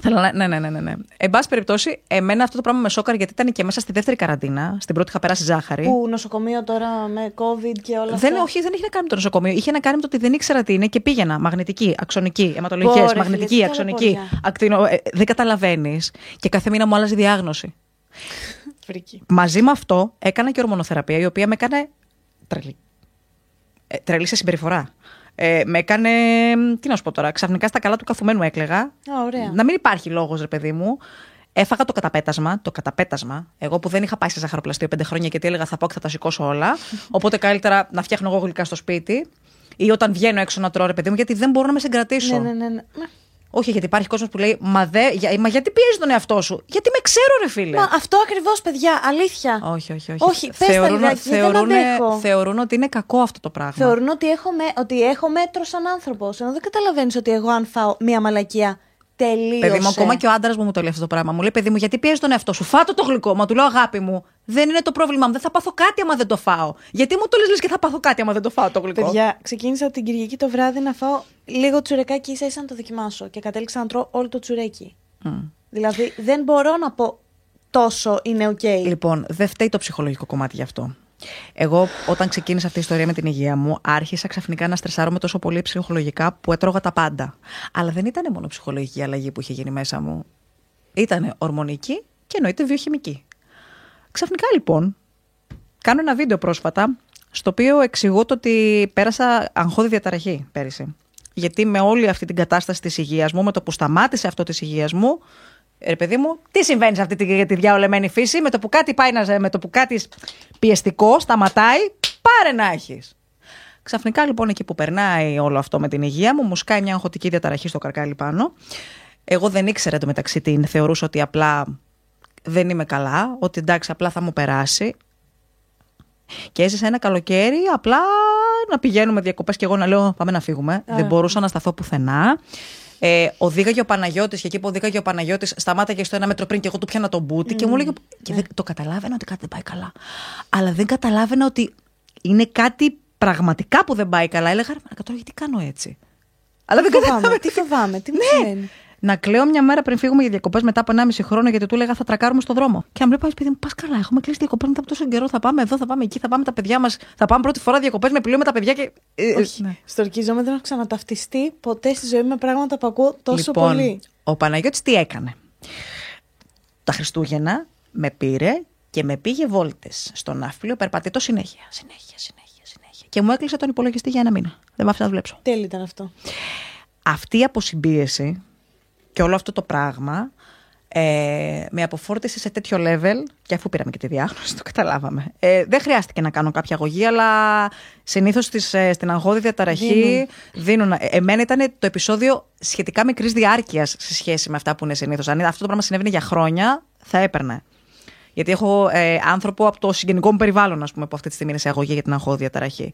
Θέλω να- Ναι, ναι, ναι, ναι, ναι. Εν πάση περιπτώσει, εμένα αυτό το πράγμα με σόκαρε γιατί ήταν και μέσα στη δεύτερη καραντίνα. Στην πρώτη είχα περάσει ζάχαρη. Που νοσοκομείο τώρα με COVID και όλα Δεν, αυτά; όχι, δεν είχε να κάνει με το νοσοκομείο. Είχε να κάνει με το ότι δεν ήξερα τι είναι και πήγαινα. Μαγνητική, αξονική, αιματολογικές, Πω, ρε, μαγνητική, φίλε, τι αξονική. ταλαιπωρία. Ακτινο... ε, δεν καταλαβαίνεις. Και κάθε μήνα μου άλλαζε διάγνωση. Φρίκη. Μαζί με αυτό έκανα και ορμονοθεραπεία, η οποία με έκανε τρελή. Ε, τρελή σε συμπεριφορά. Ε, με έκανε. Τι να σου πω τώρα, ξαφνικά στα καλά του καθουμένου έκλεγα. Α, ωραία. Να μην υπάρχει λόγος, ρε παιδί μου. Έφαγα το καταπέτασμα. Το καταπέτασμα. Εγώ που δεν είχα πάει σε ζαχαροπλαστείο πέντε χρόνια γιατί έλεγα θα πάω και θα τα σηκώσω όλα. Οπότε καλύτερα να φτιάχνω εγώ γλυκά στο σπίτι. Ή όταν βγαίνω έξω να τρώω, ρε παιδί μου, γιατί δεν μπορώ να με συγκρατήσω. Ναι, ναι, ναι. Ναι. Όχι, γιατί υπάρχει κόσμος που λέει Μα, δε, για, μα γιατί πιέζει τον εαυτό σου; Γιατί με ξέρω, ρε φίλε. Μα αυτό ακριβώς, παιδιά, αλήθεια. Όχι, όχι, όχι. Όχι, πες τα θεωρούν, λιγάκι, δεν θεωρούν, αντέχω. θεωρούν ότι είναι κακό αυτό το πράγμα. Θεωρούν ότι έχω, με, ότι έχω μέτρο σαν άνθρωπος. Ενώ δεν καταλαβαίνεις ότι εγώ, αν φάω μία μαλακία, τελείωσε. Παιδί μου, ακόμα και ο άντρας μου μου το λέει αυτό το πράγμα. Μου λέει, παιδί μου, γιατί πιέζει τον εαυτό σου; Φάτο το γλυκό. Μα του λέω, αγάπη μου, δεν είναι το πρόβλημά μου. Δεν θα πάθω κάτι άμα δεν το φάω. Γιατί μου το λες, λες και θα πάθω κάτι άμα δεν το φάω το γλυκό. Παιδιά, ξεκίνησα την Κυριακή το βράδυ να φάω λίγο τσουρεκάκι ίσα ίσα να το δοκιμάσω. Και κατέληξα να τρώω όλο το τσουρέκι. Δηλαδή, δεν μπορώ να πω τόσο είναι οκ. Λοιπόν, δεν φταίει το ψυχολογικό κομμάτι γι' αυτό. Εγώ, όταν ξεκίνησα αυτή η ιστορία με την υγεία μου, άρχισα ξαφνικά να στρεσάρομαι τόσο πολύ ψυχολογικά που έτρωγα τα πάντα. Αλλά δεν ήταν μόνο ψυχολογική αλλαγή που είχε γίνει μέσα μου. Ήταν ορμονική και εννοείται βιοχημική. Ξαφνικά λοιπόν, κάνω ένα βίντεο πρόσφατα, στο οποίο εξηγώ το ότι πέρασα αγχώδη διαταραχή πέρυσι. Γιατί με όλη αυτή την κατάσταση της υγείας μου, με το που σταμάτησε αυτό της υγείας μου, ρε παιδί μου, τι συμβαίνει σε αυτή τη, τη διαολεμένη φύση, με το που κάτι πάει να, με το που κάτι πιεστικό σταματάει, πάρε να έχεις. Ξαφνικά λοιπόν εκεί που περνάει όλο αυτό με την υγεία μου, μου σκάει μια αγχωτική διαταραχή στο καρκάλι πάνω. Εγώ δεν ήξερα το μεταξύ την, θεωρούσα ότι απλά δεν είμαι καλά, ότι εντάξει απλά θα μου περάσει. Και έζησα ένα καλοκαίρι απλά να πηγαίνουμε διακοπές και εγώ να λέω πάμε να φύγουμε. Δεν μπορούσα να σταθώ πουθενά. Ε, οδήγαγε ο Παναγιώτης και εκεί που οδήγαγε ο Παναγιώτης σταμάταγε στο ένα μέτρο πριν και εγώ του πιάνα τον μπούτι και μου έλεγε. Και δεν, το καταλάβαινα ότι κάτι δεν πάει καλά. Αλλά δεν καταλάβαινα ότι είναι κάτι πραγματικά που δεν πάει καλά. Έλεγα, ρε Μαρακα, τώρα γιατί κάνω έτσι; Αλλά δεν φοβάμαι, καταλάβαινα. τι φοβάμαι, τι μου Ναι. Σημαίνει. Να κλαίω μια μέρα πριν φύγουμε για διακοπές μετά από 1,5 χρόνο γιατί του έλεγα θα τρακάρουμε στο δρόμο. Και αν μου λέει, παιδί μου, πας καλά, έχουμε κλείσει διακοπές μετά από τόσο καιρό. Θα πάμε εδώ, θα πάμε εκεί, θα πάμε με τα παιδιά μας. Θα πάμε πρώτη φορά διακοπές με πλοίο με τα παιδιά και. Ε, Όχι. ναι. Στορκίζομαι, δεν έχω ξαναταυτιστεί ποτέ στη ζωή μου με πράγματα που ακούω τόσο λοιπόν, πολύ. Ο Παναγιώτης τι έκανε; Τα Χριστούγεννα με πήρε και με πήγε βόλτες στον Ναύπλιο, περπατητό συνέχεια, συνέχεια, συνέχεια, συνέχεια. Και μου έκλεισε τον υπολογιστή για ένα μήνα. Δεν μ' άφησε να δουλέψω. Τέλειο ήταν αυτό. Αυτή η αποσυμπίεση και όλο αυτό το πράγμα ε, με αποφόρτισε σε τέτοιο level και αφού πήραμε και τη διάγνωση, το καταλάβαμε. Ε, δεν χρειάστηκε να κάνω κάποια αγωγή, αλλά συνήθως ε, στην αγχώδη διαταραχή δίνουν. Ε, εμένα ήταν το επεισόδιο σχετικά μικρής διάρκειας σε σχέση με αυτά που είναι συνήθως. Αν αυτό το πράγμα συνέβαινε για χρόνια, θα έπαιρνε. Γιατί έχω ε, άνθρωπο από το συγγενικό μου περιβάλλον, ας πούμε, που αυτή τη στιγμή είναι σε αγωγή για την αγχώδη διαταραχή.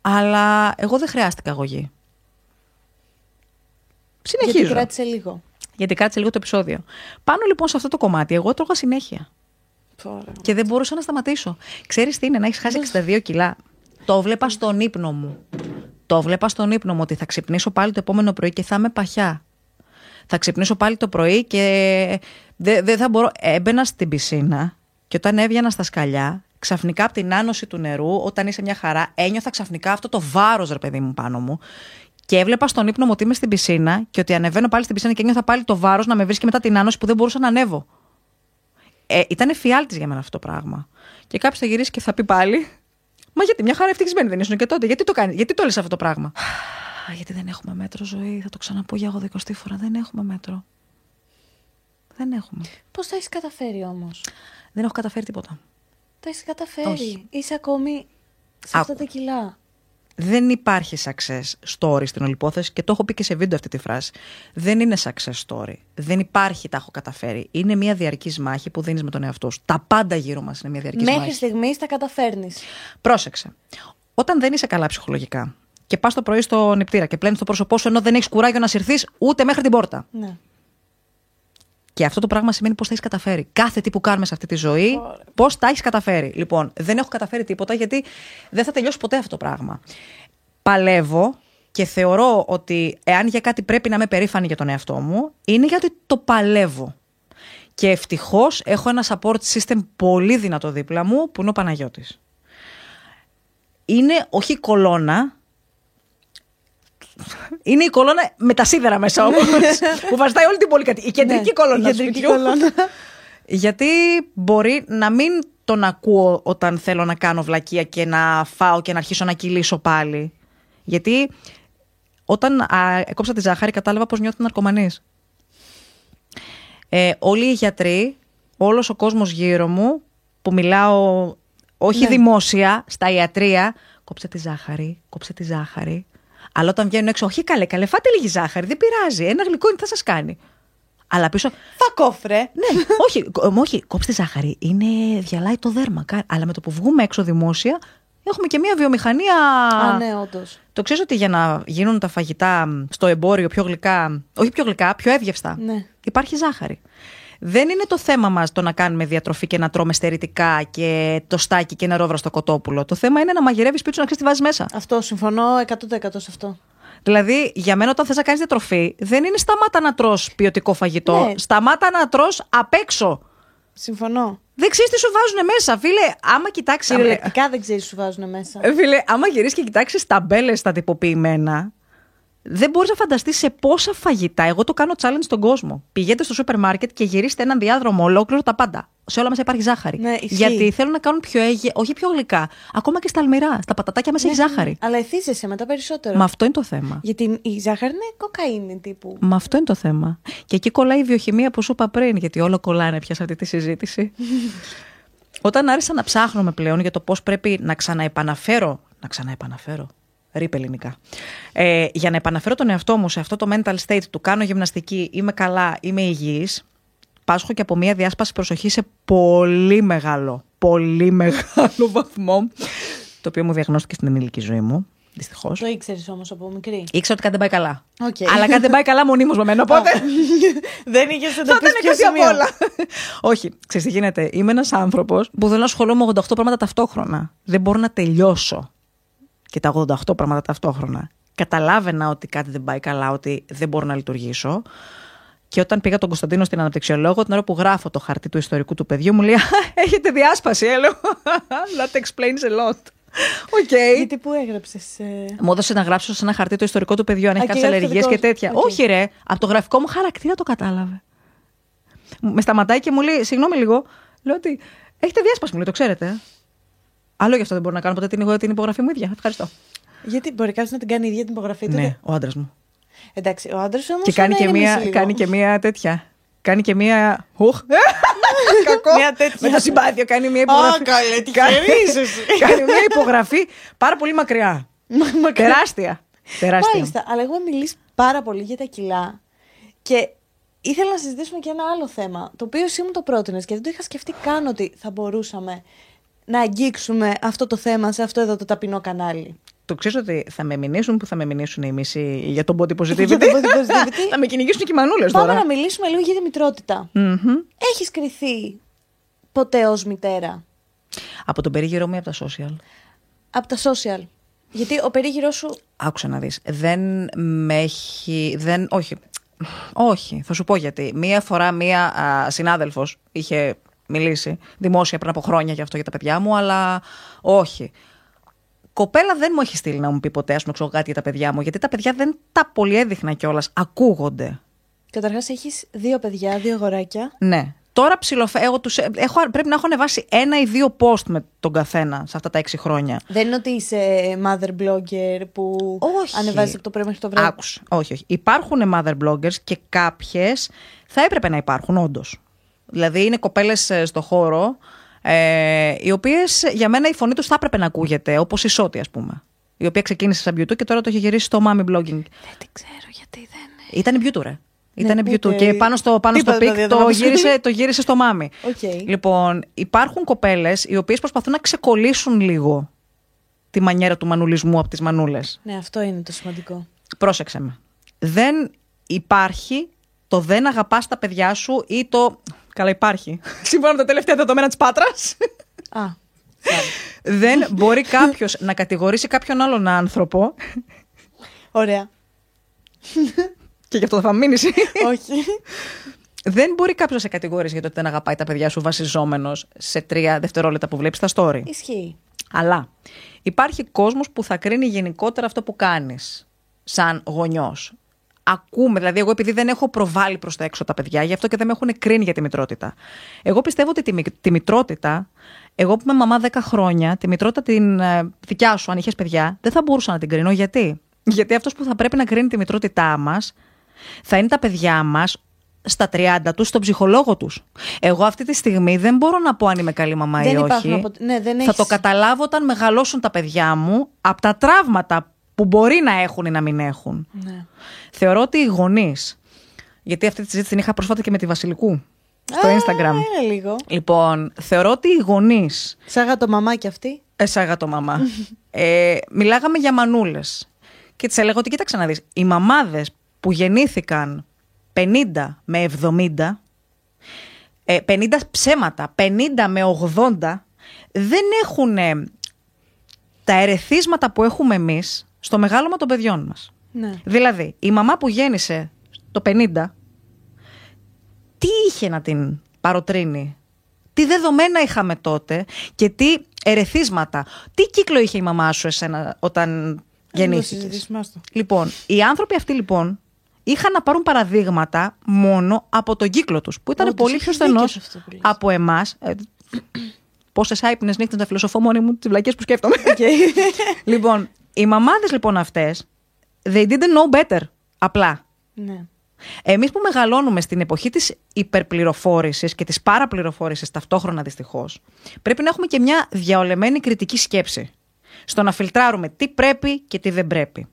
Αλλά εγώ δεν χρειάστηκα αγωγή. Συνεχίζω. Γιατί κράτησε λίγο. Γιατί κάτσε λίγο το επεισόδιο. Πάνω λοιπόν σε αυτό το κομμάτι, εγώ έτρωγα συνέχεια. Τώρα. Και δεν μπορούσα να σταματήσω. Ξέρεις τι είναι, να έχεις χάσει 62 κιλά. Το βλέπα στον ύπνο μου. Το βλέπα στον ύπνο μου ότι θα ξυπνήσω πάλι το επόμενο πρωί και θα είμαι παχιά. Θα ξυπνήσω πάλι το πρωί και δεν δεν θα μπορώ. Έμπαινα στην πισίνα και όταν έβγαινα στα σκαλιά, ξαφνικά από την άνοση του νερού, όταν είσαι μια χαρά, ένιωθα ξαφνικά αυτό το βάρος, ρε παιδί μου, πάνω μου. Και έβλεπα στον ύπνο μου ότι είμαι στην πισίνα και ότι ανεβαίνω πάλι στην πισίνα και ένιωθα πάλι το βάρος να με βρίσκει μετά την άνοση που δεν μπορούσα να ανέβω. Ε, ήταν φιάλτη για μένα αυτό το πράγμα. Και κάποιος θα γυρίσει και θα πει πάλι. Μα γιατί μια χαρά ευτυχισμένη δεν ήσουν και τότε. Γιατί το κάνει, γιατί το λες αυτό το πράγμα; γιατί δεν έχουμε μέτρο ζωή. Θα το ξαναπώ για εγώ δεκοστή φορά. Δεν έχουμε μέτρο. Δεν έχουμε. Πώς τα έχεις καταφέρει όμως; Δεν έχω καταφέρει τίποτα. Τα έχεις καταφέρει. Όχι. Είσαι ακόμη σε αυτά τα κιλά. Δεν υπάρχει success story στην όλη υπόθεση και το έχω πει και σε βίντεο αυτή τη φράση. Δεν είναι success story. Δεν υπάρχει τα έχω καταφέρει. Είναι μια διαρκής μάχη που δίνεις με τον εαυτό σου. Τα πάντα γύρω μας είναι μια διαρκής Μέχρι μάχη. στιγμής τα καταφέρνεις. Πρόσεξε. Όταν δεν είσαι καλά ψυχολογικά και πας το πρωί στο νηπτήρα και πλένεις το πρόσωπό σου ενώ δεν έχεις κουράγιο να συρθείς ούτε μέχρι την πόρτα. Ναι. Και αυτό το πράγμα σημαίνει πώς τα έχεις καταφέρει. Κάθε τι που κάνουμε σε αυτή τη ζωή, πώς τα έχεις καταφέρει. Λοιπόν, δεν έχω καταφέρει τίποτα γιατί δεν θα τελειώσει ποτέ αυτό το πράγμα. Παλεύω και θεωρώ ότι εάν για κάτι πρέπει να είμαι περήφανη για τον εαυτό μου, είναι γιατί το παλεύω. Και ευτυχώς έχω ένα support system πολύ δυνατό δίπλα μου που είναι ο Παναγιώτης. Είναι όχι η κολόνα. Είναι η κολόνα με τα σίδερα μέσα όμως. που βαστάει όλη την πολυκατοικία. Η κεντρική Ναι, κολόνα η του κεντρική σπιτιού. κολόνα. Γιατί μπορεί να μην τον ακούω όταν θέλω να κάνω βλακεία και να φάω και να αρχίσω να κυλήσω πάλι. Γιατί όταν α, έκοψα τη ζάχαρη κατάλαβα πώς νιώθω ναρκωμανής. Ε, όλοι οι γιατροί, όλος ο κόσμος γύρω μου που μιλάω όχι Ναι. δημόσια, στα ιατρία, κόψε τη ζάχαρη, κόψε τη ζάχαρη. Αλλά όταν βγαίνουν έξω, όχι καλέ, καλέ, φάτε λίγη ζάχαρη, δεν πειράζει. Ένα γλυκό είναι, θα σας κάνει. Αλλά πίσω. Θα κόφρε. Ναι, όχι, κο- όχι, κόψτε ζάχαρη. Είναι, διαλάει το δέρμα. Κα- Αλλά με το που βγούμε έξω δημόσια, έχουμε και μια βιομηχανία. Α, ναι, όντως. Το ξέρεις ότι για να γίνουν τα φαγητά μ, στο εμπόριο πιο γλυκά, όχι πιο γλυκά, πιο εύγευστα, Ναι. υπάρχει ζάχαρη. Δεν είναι το θέμα μας το να κάνουμε διατροφή και να τρώμε στερητικά και το στάκι και νερόβρα στο κοτόπουλο. Το θέμα είναι να μαγειρεύεις πίτσου να ξέρεις τι βάζεις μέσα. Αυτό συμφωνώ 100% σε αυτό. Δηλαδή, για μένα, όταν θες να κάνεις διατροφή, δεν είναι σταμάτα να τρως ποιοτικό φαγητό. Ναι. Σταμάτα να τρως απ' έξω. Συμφωνώ. Δεν ξέρεις τι σου βάζουν μέσα, φίλε. Άμα κοιτάξει. Κυριολεκτικά δεν ξέρεις τι σου βάζουν μέσα. Ε, Φίλε, άμα γυρίσεις και κοιτάξεις ταμπέλες στα τυποποιημένα, δεν μπορείς να φανταστείς σε πόσα φαγητά. Εγώ το κάνω challenge στον κόσμο. Πηγαίνετε στο σούπερ μάρκετ και γυρίστε έναν διάδρομο ολόκληρο τα πάντα. Σε όλα μέσα υπάρχει ζάχαρη. Ναι, ισχύει. Γιατί θέλουν να κάνουν πιο αίγε, όχι πιο γλυκά. Ακόμα και στα αλμυρά. Στα πατατάκια μέσα έχει ζάχαρη. Αλλά εθίζεσαι μετά περισσότερο. Μα αυτό είναι το θέμα. Γιατί η ζάχαρη είναι κοκαίνη τύπου. Μα αυτό είναι το θέμα. Και εκεί κολλάει η βιοχημία που σου είπα πριν, γιατί όλο κολλάνε πια σε αυτή τη συζήτηση. Όταν άρχισα να ψάχνουμε πλέον για το πώς πρέπει να ξαναεπαναφέρω. Να ξαναεπαναφέρω. Ρίπε ελληνικά. Ε, για να επαναφέρω τον εαυτό μου σε αυτό το mental state του κάνω γυμναστική, είμαι καλά, είμαι υγιής, πάσχω και από μια διάσπαση προσοχής σε πολύ μεγάλο, πολύ μεγάλο βαθμό, το οποίο μου διαγνώστηκε στην ενήλικη ζωή μου, δυστυχώς. Το ήξερες όμως από μικρή. Ήξερα ότι κάτι δεν πάει καλά. Οκ. Αλλά κάτι δεν πάει καλά μονίμως με μένα, οπότε. δεν είχες Θα εντοπίσει ήταν ποιο κάτι απ' σημείο. όλα. Όχι, ξέρεις τι γίνεται. Είμαι ένας άνθρωπος που θέλω να ασχολούμαι με 88 πράγματα ταυτόχρονα. Δεν μπορώ να τελειώσω και τα 88 πράγματα ταυτόχρονα. Καταλάβαινα ότι κάτι δεν πάει καλά, ότι δεν μπορώ να λειτουργήσω. Και όταν πήγα τον Κωνσταντίνο στην αναπτυξιολόγο, την ώρα που γράφω το χαρτί του ιστορικού του παιδιού, μου λέει «Α, Έχετε διάσπαση, έλεος. That explains a lot. Οκ. Γιατί που έγραψες. Ε... Μου έδωσε να γράψω σε ένα χαρτί το ιστορικό του παιδιού, αν έχει Α, και κάποιες γράφεις το αλλεργίες δικό και σου. τέτοια. Οκ. Όχι, ρε. Από το γραφικό μου χαρακτήρα το κατάλαβε. Με σταματάει και μου λέει: Συγγνώμη λίγο. Λέω ότι έχετε διάσπαση, μου λέει, το ξέρετε. Ε;» Άλλο γι' αυτό δεν μπορώ να κάνω ποτέ την, την υπογραφή μου ίδια. Ευχαριστώ. Γιατί μπορεί κάποιος να την κάνει η ίδια την υπογραφή του. Ναι, ο άντρας μου. Εντάξει, ο άντρας όμως. Και κάνει και, μία, κάνει και μία τέτοια. Κάνει και μία. Ουχ. Κακό. Μία τέτοια. Με το συμπάθειο κάνει μία υπογραφή. καλέ, τι Κάνει- χαιρείς εσύ. κάνει μία υπογραφή πάρα πολύ μακριά. Τεράστια. Τεράστια. Μάλιστα, αλλά εγώ μιλήσει πάρα πολύ για τα κιλά και ήθελα να συζητήσουμε και ένα άλλο θέμα, το οποίο εσύ μου το πρότεινες και δεν το είχα σκεφτεί καν ότι θα μπορούσαμε να αγγίξουμε αυτό το θέμα σε αυτό εδώ το ταπεινό κανάλι. Το ξέρεις ότι θα με μηνύσουν που θα με μηνύσουν οι μισοί για τον body positivity. Για τον body positivity. θα με κυνηγήσουν και οι μανούλες Πάμε τώρα. να μιλήσουμε λίγο για τη μητρότητα. Μμμ. Έχεις κριθεί ποτέ ως μητέρα; Από τον περίγυρό μου ή από τα social; από τα social. Γιατί ο περίγυρός σου Άκουσα να δεις. Δεν με έχει... Δεν, όχι. Όχι. Θα σου πω γιατί. Μία φορά μία α, συνάδελφος είχε μιλήσει δημόσια πριν από χρόνια για αυτό για τα παιδιά μου, αλλά όχι. Κοπέλα δεν μου έχει στείλει να μου πει ποτέ, ας πούμε, ξέρω κάτι για τα παιδιά μου, γιατί τα παιδιά δεν τα πολύ έδειχνα κιόλας. Ακούγονται. καταρχάς έχεις δύο παιδιά, δύο αγοράκια. Ναι. Τώρα ψιλοφέ... Εγώ τους... έχω... πρέπει να έχω ανεβάσει ένα ή δύο post με τον καθένα σε αυτά τα έξι χρόνια. Δεν είναι ότι είσαι mother blogger που Όχι. ανεβάζεις από το πρωί μέχρι το βράδυ; Άκουσε. Όχι, όχι. Υπάρχουν mother bloggers και κάποιες θα έπρεπε να υπάρχουν, όντως. Δηλαδή είναι κοπέλες στο χώρο, ε, οι οποίες για μένα η φωνή τους θα έπρεπε να ακούγεται, όπως η Σότη, ας πούμε. Η οποία ξεκίνησε σαν beauty και τώρα το έχει γυρίσει στο mommy blogging. Δεν την ξέρω γιατί δεν είναι. Ήταν beauty, ρε. Ήταν Ναι, beauty. ούτε- Και πάνω στο, πάνω στο Τίποτα peak δηλαδή, το, δεν γύρισε, το γύρισε στο mommy. Οκ. Λοιπόν, υπάρχουν κοπέλες οι οποίες προσπαθούν να ξεκολλήσουν λίγο τη μανιέρα του μανουλισμού από τις μανούλες. Ναι, αυτό είναι το σημαντικό. Πρόσεξε με. Δεν υπάρχει το δεν αγαπάς τα παιδιά σου ή το. Καλά, υπάρχει. Σύμφωνα με τα τελευταία δεδομένα της Πάτρας. Α, sorry. δεν μπορεί κάποιος να κατηγορήσει κάποιον άλλον άνθρωπο. Ωραία. και γι' αυτό θα μείνεις. Όχι. δεν μπορεί κάποιος να σε κατηγορήσει για το ότι δεν αγαπάει τα παιδιά σου βασιζόμενος σε τρία δευτερόλεπτα που βλέπεις τα story. Ισχύει. Αλλά υπάρχει κόσμος που θα κρίνει γενικότερα αυτό που κάνεις σαν γονιός. Ακούμε, δηλαδή εγώ επειδή δεν έχω προβάλλει προς τα έξω τα παιδιά, γι' αυτό και δεν με έχουν κρίνει για τη μητρότητα. Εγώ πιστεύω ότι τη, μη- τη μητρότητα, εγώ που είμαι μαμά 10 χρόνια, τη μητρότητα την ε, δικιά σου, αν είχες παιδιά, δεν θα μπορούσα να την κρίνω. Γιατί; Γιατί αυτός που θα πρέπει να κρίνει τη μητρότητά μας θα είναι τα παιδιά μας στα 30 τους, στον ψυχολόγο τους. Εγώ αυτή τη στιγμή δεν μπορώ να πω αν είμαι καλή μαμά ή Δεν όχι. υπάρχουν απο- ναι, δεν Θα έχεις- το καταλάβω όταν μεγαλώσουν τα παιδιά μου από τα τραύματα που μπορεί να έχουν ή να μην έχουν. Ναι. Θεωρώ ότι οι γονείς. Γιατί αυτή τη συζήτηση την είχα πρόσφατα και με τη Βασιλικού στο Α, Instagram. Έλα λίγο. Λοιπόν, θεωρώ ότι οι γονεί. Σάγα το μαμάκι αυτή; Εσάγα το μαμά. ε, μιλάγαμε για μανούλες. Και της έλεγα ότι κοίταξε να δεις. Οι μαμάδες που γεννήθηκαν 50 με 70, ε, 50 ψέματα, 50 με 80, δεν έχουν ε, τα ερεθίσματα που έχουμε εμείς στο μεγάλωμα των παιδιών μας. Ναι. Δηλαδή, η μαμά που γέννησε το 50, τι είχε να την παροτρύνει, τι δεδομένα είχαμε τότε και τι ερεθίσματα, τι κύκλο είχε η μαμά σου εσένα όταν γεννήθηκες; συζητήσουμε, άστο. Λοιπόν, οι άνθρωποι αυτοί λοιπόν είχαν να πάρουν παραδείγματα μόνο από τον κύκλο τους, που ήταν Όντως, πολύ έχεις πιο δίκιο στενός σε αυτό που λες. από εμάς. Ε, πόσες άυπνες νύχτες να φιλοσοφώ μόνη μου τις βλακείες που σκέφτομαι. Οκ. λοιπόν, οι μαμάδες λοιπόν αυτές, they didn't know better, απλά. ναι. Εμείς που μεγαλώνουμε στην εποχή της υπερπληροφόρησης και της παραπληροφόρησης ταυτόχρονα δυστυχώς, πρέπει να έχουμε και μια διαολεμένη κριτική σκέψη στο να φιλτράρουμε τι πρέπει και τι δεν πρέπει.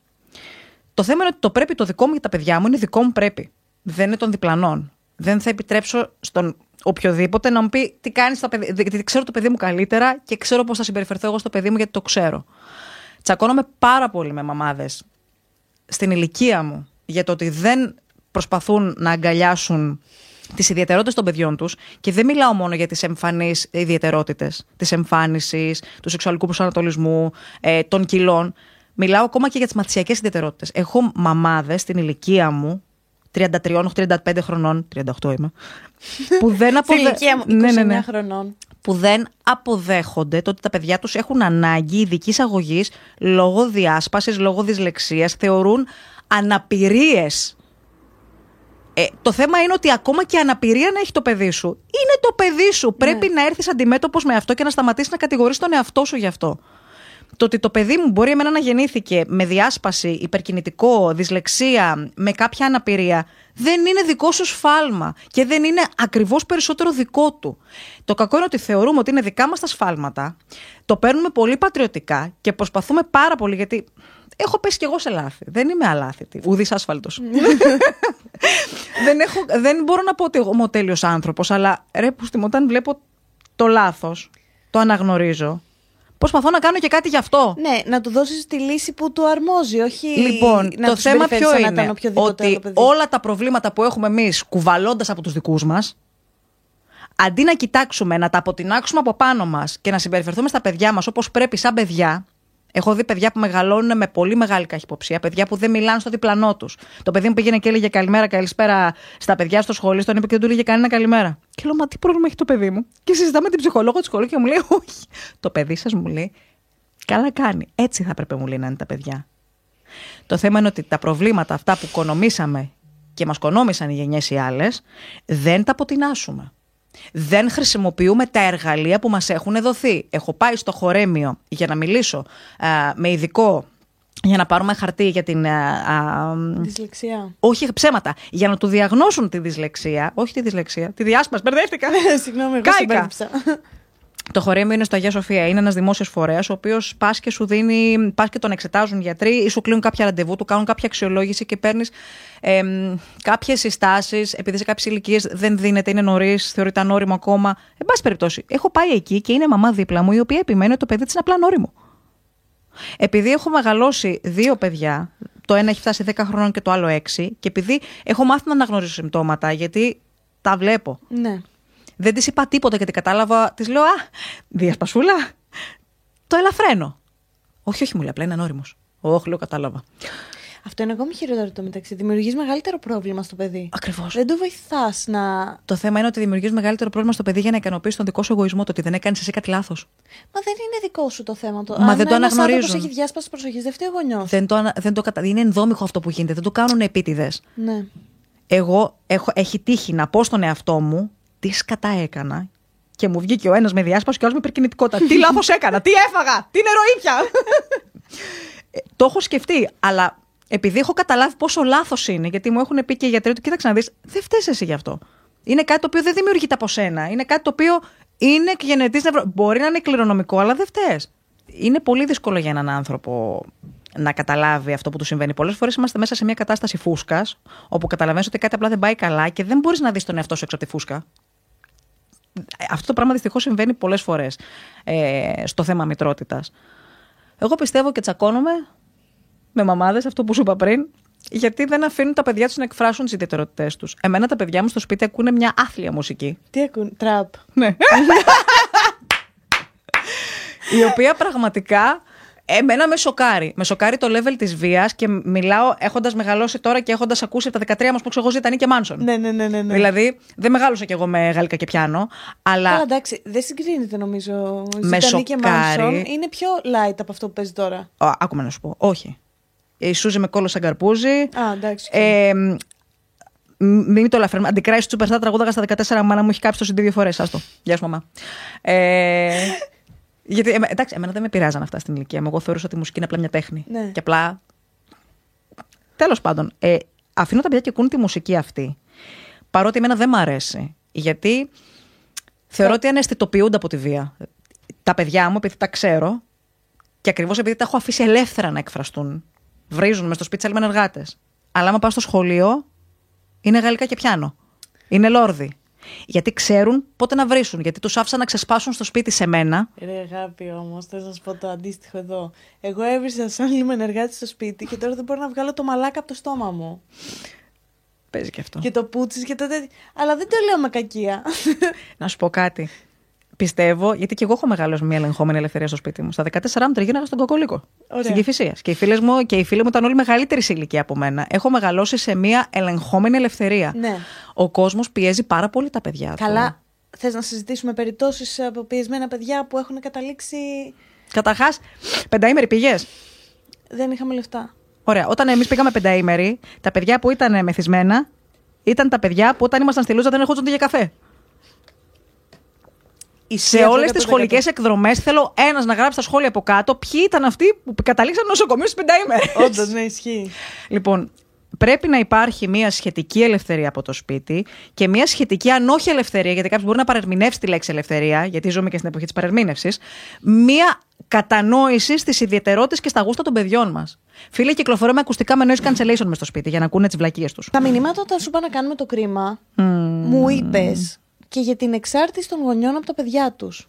Το θέμα είναι ότι το πρέπει το δικό μου για τα παιδιά μου είναι δικό μου πρέπει. Δεν είναι των διπλανών. Δεν θα επιτρέψω στον οποιοδήποτε να μου πει τι κάνεις στο παιδί. Γιατί ξέρω το παιδί μου καλύτερα και ξέρω πώς θα συμπεριφερθώ εγώ στο παιδί μου γιατί το ξέρω. Τσακώνομαι πάρα πολύ με μαμάδες στην ηλικία μου για το ότι δεν προσπαθούν να αγκαλιάσουν τις ιδιαιτερότητες των παιδιών τους και δεν μιλάω μόνο για τις εμφανείς ιδιαιτερότητες της εμφάνισης, του σεξουαλικού προσανατολισμού, ε, των κιλών. Μιλάω ακόμα και για τις μαθησιακές ιδιαιτερότητες. Έχω μαμάδες στην ηλικία μου, 33-35 χρονών, 38 είμαι, που δεν Στην αποδε... ηλικία μου, 29 Ναι, ναι, ναι χρονών. Που δεν αποδέχονται το ότι τα παιδιά τους έχουν ανάγκη ειδικής αγωγής λόγω διάσπασης, λόγω δυσλεξίας, θεωρούν αναπηρίες. Ε, το θέμα είναι ότι ακόμα και αναπηρία να έχει το παιδί σου, είναι το παιδί σου. Πρέπει να έρθεις αντιμέτωπος με αυτό και να σταματήσεις να κατηγορείς τον εαυτό σου γι' αυτό. Το ότι το παιδί μου μπορεί εμένα να γεννήθηκε με διάσπαση, υπερκινητικό, δυσλεξία, με κάποια αναπηρία, δεν είναι δικό σου σφάλμα και δεν είναι ακριβώς περισσότερο δικό του. Το κακό είναι ότι θεωρούμε ότι είναι δικά μας τα σφάλματα, το παίρνουμε πολύ πατριωτικά και προσπαθούμε πάρα πολύ γιατί έχω πέσει κι εγώ σε λάθη. Δεν είμαι αλάθητη, ουδής άσφαλτος. δεν, έχω, δεν μπορώ να πω ότι εγώ είμαι ο τέλειος άνθρωπος, αλλά ρε που όταν βλέπω το λάθος, το αναγνωρίζω, προσπαθώ να κάνω και κάτι γι' αυτό. Ναι, να του δώσεις τη λύση που του αρμόζει, όχι Λοιπόν, να το τους θέμα συμπεριφέρεις ποιο σαν να είναι; ήταν οποιοδήποτε άλλο Ότι παιδί. όλα τα προβλήματα που έχουμε εμείς κουβαλώντας από τους δικούς μας, αντί να κοιτάξουμε, να τα αποτινάξουμε από πάνω μας και να συμπεριφερθούμε στα παιδιά μας όπως πρέπει, σαν παιδιά. Έχω δει παιδιά που μεγαλώνουν με πολύ μεγάλη καχυποψία, παιδιά που δεν μιλάνε στο διπλανό τους. Το παιδί μου πήγαινε και έλεγε καλημέρα, καλησπέρα στα παιδιά στο σχολείο, στον είπε και δεν του έλεγε κανένα καλημέρα. Και λέω, Μα τι πρόβλημα έχει το παιδί μου; Και συζητάμε την ψυχολόγο του σχολείου και μου λέει, Όχι. Το παιδί σας μου λέει, Καλά κάνει. Έτσι θα έπρεπε μου λέει να είναι τα παιδιά. Το θέμα είναι ότι τα προβλήματα αυτά που κονομήσαμε και μας κονόμησαν οι γενιές οι άλλες, δεν τα αποτινάσουμε. Δεν χρησιμοποιούμε τα εργαλεία που μας έχουν δοθεί. Έχω πάει στο χορέμιο για να μιλήσω α, με ειδικό για να πάρουμε χαρτί για την... α, α, Δυσλεξία. όχι ψέματα, για να του διαγνώσουν τη δυσλεξία, όχι τη δυσλεξία, τη διάσπαση, μπερδεύτηκα. Συγγνώμη, εγώ Κάηκα. Συμπέρδεψα. Το χορέμιο είναι στο Αγία Σοφία. Είναι ένας δημόσιος φορέας, ο οποίος πας και σου δίνει, πας και τον εξετάζουν γιατροί ή σου κλείνουν κάποια ραντεβού, του κάνουν κάποια αξιολόγηση και παίρνεις ε, κάποιες συστάσεις. Επειδή σε κάποιες ηλικίες δεν δίνεται, είναι νωρίς, θεωρείται ανώριμο ακόμα. Εν πάση περιπτώσει, έχω πάει εκεί και είναι μαμά δίπλα μου, η οποία επιμένει ότι το παιδί της είναι απλά ανώριμο. Επειδή έχω μεγαλώσει δύο παιδιά, το ένα έχει φτάσει 10 χρόνων και το άλλο 6, και επειδή έχω μάθει να αναγνωρίζω συμπτώματα, γιατί τα βλέπω. ναι. Δεν της είπα τίποτα γιατί κατάλαβα. Της λέω Α, διασπασούλα. Το ελαφραίνω. Όχι, όχι, μου λέει απλά είναι ανώριμος. Όχι, λέω κατάλαβα. Αυτό είναι ακόμη χειρότερο το μεταξύ. Δημιουργείς μεγαλύτερο πρόβλημα στο παιδί. Ακριβώς. Δεν το βοηθάς να. Το θέμα είναι ότι δημιουργείς μεγαλύτερο πρόβλημα στο παιδί για να ικανοποιήσει τον δικό σου εγωισμό. Το ότι δεν έκανες εσύ κάτι λάθος. Μα δεν είναι δικό σου το θέμα. Το... Μα Αν δεν το ένας αναγνωρίζουν. άνθρωπος έχει διάσπαση προσοχής, δεν φταίει ο γονιός. Δεν το, ανα- δεν το κατα... Είναι ενδόμηχο αυτό που γίνεται. Δεν το κάνουν επίτηδες. Ναι. Εγώ έχω, έχει τύχει να πω στον εαυτό μου τι σκατά έκανα και μου βγήκε ο ένας με διάσπαση και ο άλλος με υπερκινητικότητα. τι λάθος έκανα, τι έφαγα, τι νερό ήπια. Ε, το έχω σκεφτεί, αλλά επειδή έχω καταλάβει πόσο λάθος είναι, γιατί μου έχουν πει και οι γιατροί του, κοίταξε να δεις, δεν φταίεις εσύ γι' αυτό. Είναι κάτι το οποίο δεν δημιουργείται από σένα. Είναι κάτι το οποίο είναι γενετής νευρο. Μπορεί να είναι κληρονομικό, αλλά δεν φταίει. Είναι πολύ δύσκολο για έναν άνθρωπο να καταλάβει αυτό που του συμβαίνει. Πολλές φορές είμαστε μέσα σε μια κατάσταση φούσκας, όπου καταλαβαίνεις ότι κάτι απλά δεν πάει καλά και δεν μπορείς να δεις τον εαυτό σου έξω από τη φούσκα. Αυτό το πράγμα δυστυχώς συμβαίνει πολλές φορές ε, στο θέμα μητρότητας. Εγώ πιστεύω και τσακώνομαι με μαμάδες, αυτό που σου είπα πριν, γιατί δεν αφήνουν τα παιδιά τους να εκφράσουν τις ιδιαιτερότητές τους. Εμένα τα παιδιά μου στο σπίτι ακούνε μια άθλια μουσική. Τι ακούν, τραπ. Ναι. η οποία πραγματικά εμένα με σοκάρει. Με σοκάρει το level της βίας και μιλάω έχοντας μεγαλώσει τώρα και έχοντας ακούσει από τα 13 μας που ξέρω εγώ Ζητανή και Μάνσον. Ναι, ναι, ναι, ναι, ναι. Δηλαδή δεν μεγάλωσα κι εγώ με γαλλικά και πιάνο. Αλλά Καλά, εντάξει, δεν συγκρίνεται νομίζω. Με Ζητανή και σοκάρει. Μάνσον είναι πιο light από αυτό που παίζει τώρα. Ω, άκουμε να σου πω. Όχι. Η Σούζη με κόλλο σαν καρπούζι. Α, εντάξει. Ε, μ, μην το λαφρύνουμε. Αντικράει στο Superstar τραγούδαγα στα 14. Μάνα μου έχει κάψει το CD δύο φορές. Άστο. Γεια σου, μαμά. Ε, γιατί, εμέ- εντάξει, εμένα δεν με πειράζαν αυτά στην ηλικία μου. Εγώ θεωρούσα ότι η μουσική είναι απλά μια τέχνη. Ναι. Και απλά. Τέλος πάντων, ε, αφήνω τα παιδιά και ακούν τη μουσική αυτή. Παρότι εμένα δεν μ' αρέσει. Γιατί θεωρώ ότι αναισθητοποιούνται από τη βία. Τα παιδιά μου, επειδή τα ξέρω και ακριβώς επειδή τα έχω αφήσει ελεύθερα να εκφραστούν. Βρίζουν μες στο σπίτι σαν εργάτε. Αλλά άμα πάω στο σχολείο, είναι γαλλικά και πιάνο. Είναι λόρδι. Γιατί ξέρουν πότε να βρίσουν. Γιατί τους άφησαν να ξεσπάσουν στο σπίτι σε μένα. Ρε αγάπη όμως, θέλω να σου πω το αντίστοιχο εδώ. Εγώ έβρισα σαν λίγο ενεργάτη στο σπίτι και τώρα δεν μπορώ να βγάλω το μαλάκα από το στόμα μου. Παίζει και αυτό. Και το πούτσις και το τέτοιο. Αλλά δεν το λέω με κακία. Να σου πω κάτι. Πιστεύω, γιατί και εγώ έχω μεγαλώσει μια ελεγχόμενη ελευθερία στο σπίτι μου. Στα 14 μου τριγύρναγα στον κοκολίκο. Ωραία. Στην Κυφυσία. Και οι φίλες μου, και οι φίλοι μου ήταν όλοι μεγαλύτερη σε ηλικία από μένα. Έχω μεγαλώσει σε μια ελεγχόμενη ελευθερία. ναι. Ο κόσμος πιέζει πάρα πολύ τα παιδιά του. Καλά. Θες να συζητήσουμε περιπτώσεις από πιεσμένα παιδιά που έχουν καταλήξει. Καταρχάς, πενταήμερη πήγες; Δεν είχαμε λεφτά. Ωραία. Όταν εμείς πήγαμε πενταήμερη, τα παιδιά που ήταν μεθυσμένα ήταν τα παιδιά που όταν ήμασταν στη Λούζα δεν ερχόντουσαν για καφέ. Σε αυτό όλε τις 100%. σχολικές εκδρομές θέλω ένας να γράψει στα σχόλια από κάτω ποιοι ήταν αυτοί που καταλήξαν νοσοκομείο στις πενταήμερε. Όντως, ναι, ισχύει. Λοιπόν, πρέπει να υπάρχει μια σχετική ελευθερία από το σπίτι και μια σχετική, αν όχι ελευθερία, γιατί κάποιος μπορεί να παρερμηνεύσει τη λέξη ελευθερία, γιατί ζούμε και στην εποχή της παρερμήνευσης, μια κατανόηση στις ιδιαιτερότητες και στα γούστα των παιδιών μας. Φίλε, κυκλοφορώ με ακουστικά με noise cancellation μες στο σπίτι για να ακούνε τις βλακίες τους. Τα μηνύματα όταν σου είπα να κάνουμε το κρίμα, μου είπες και για την εξάρτηση των γονιών από τα παιδιά τους.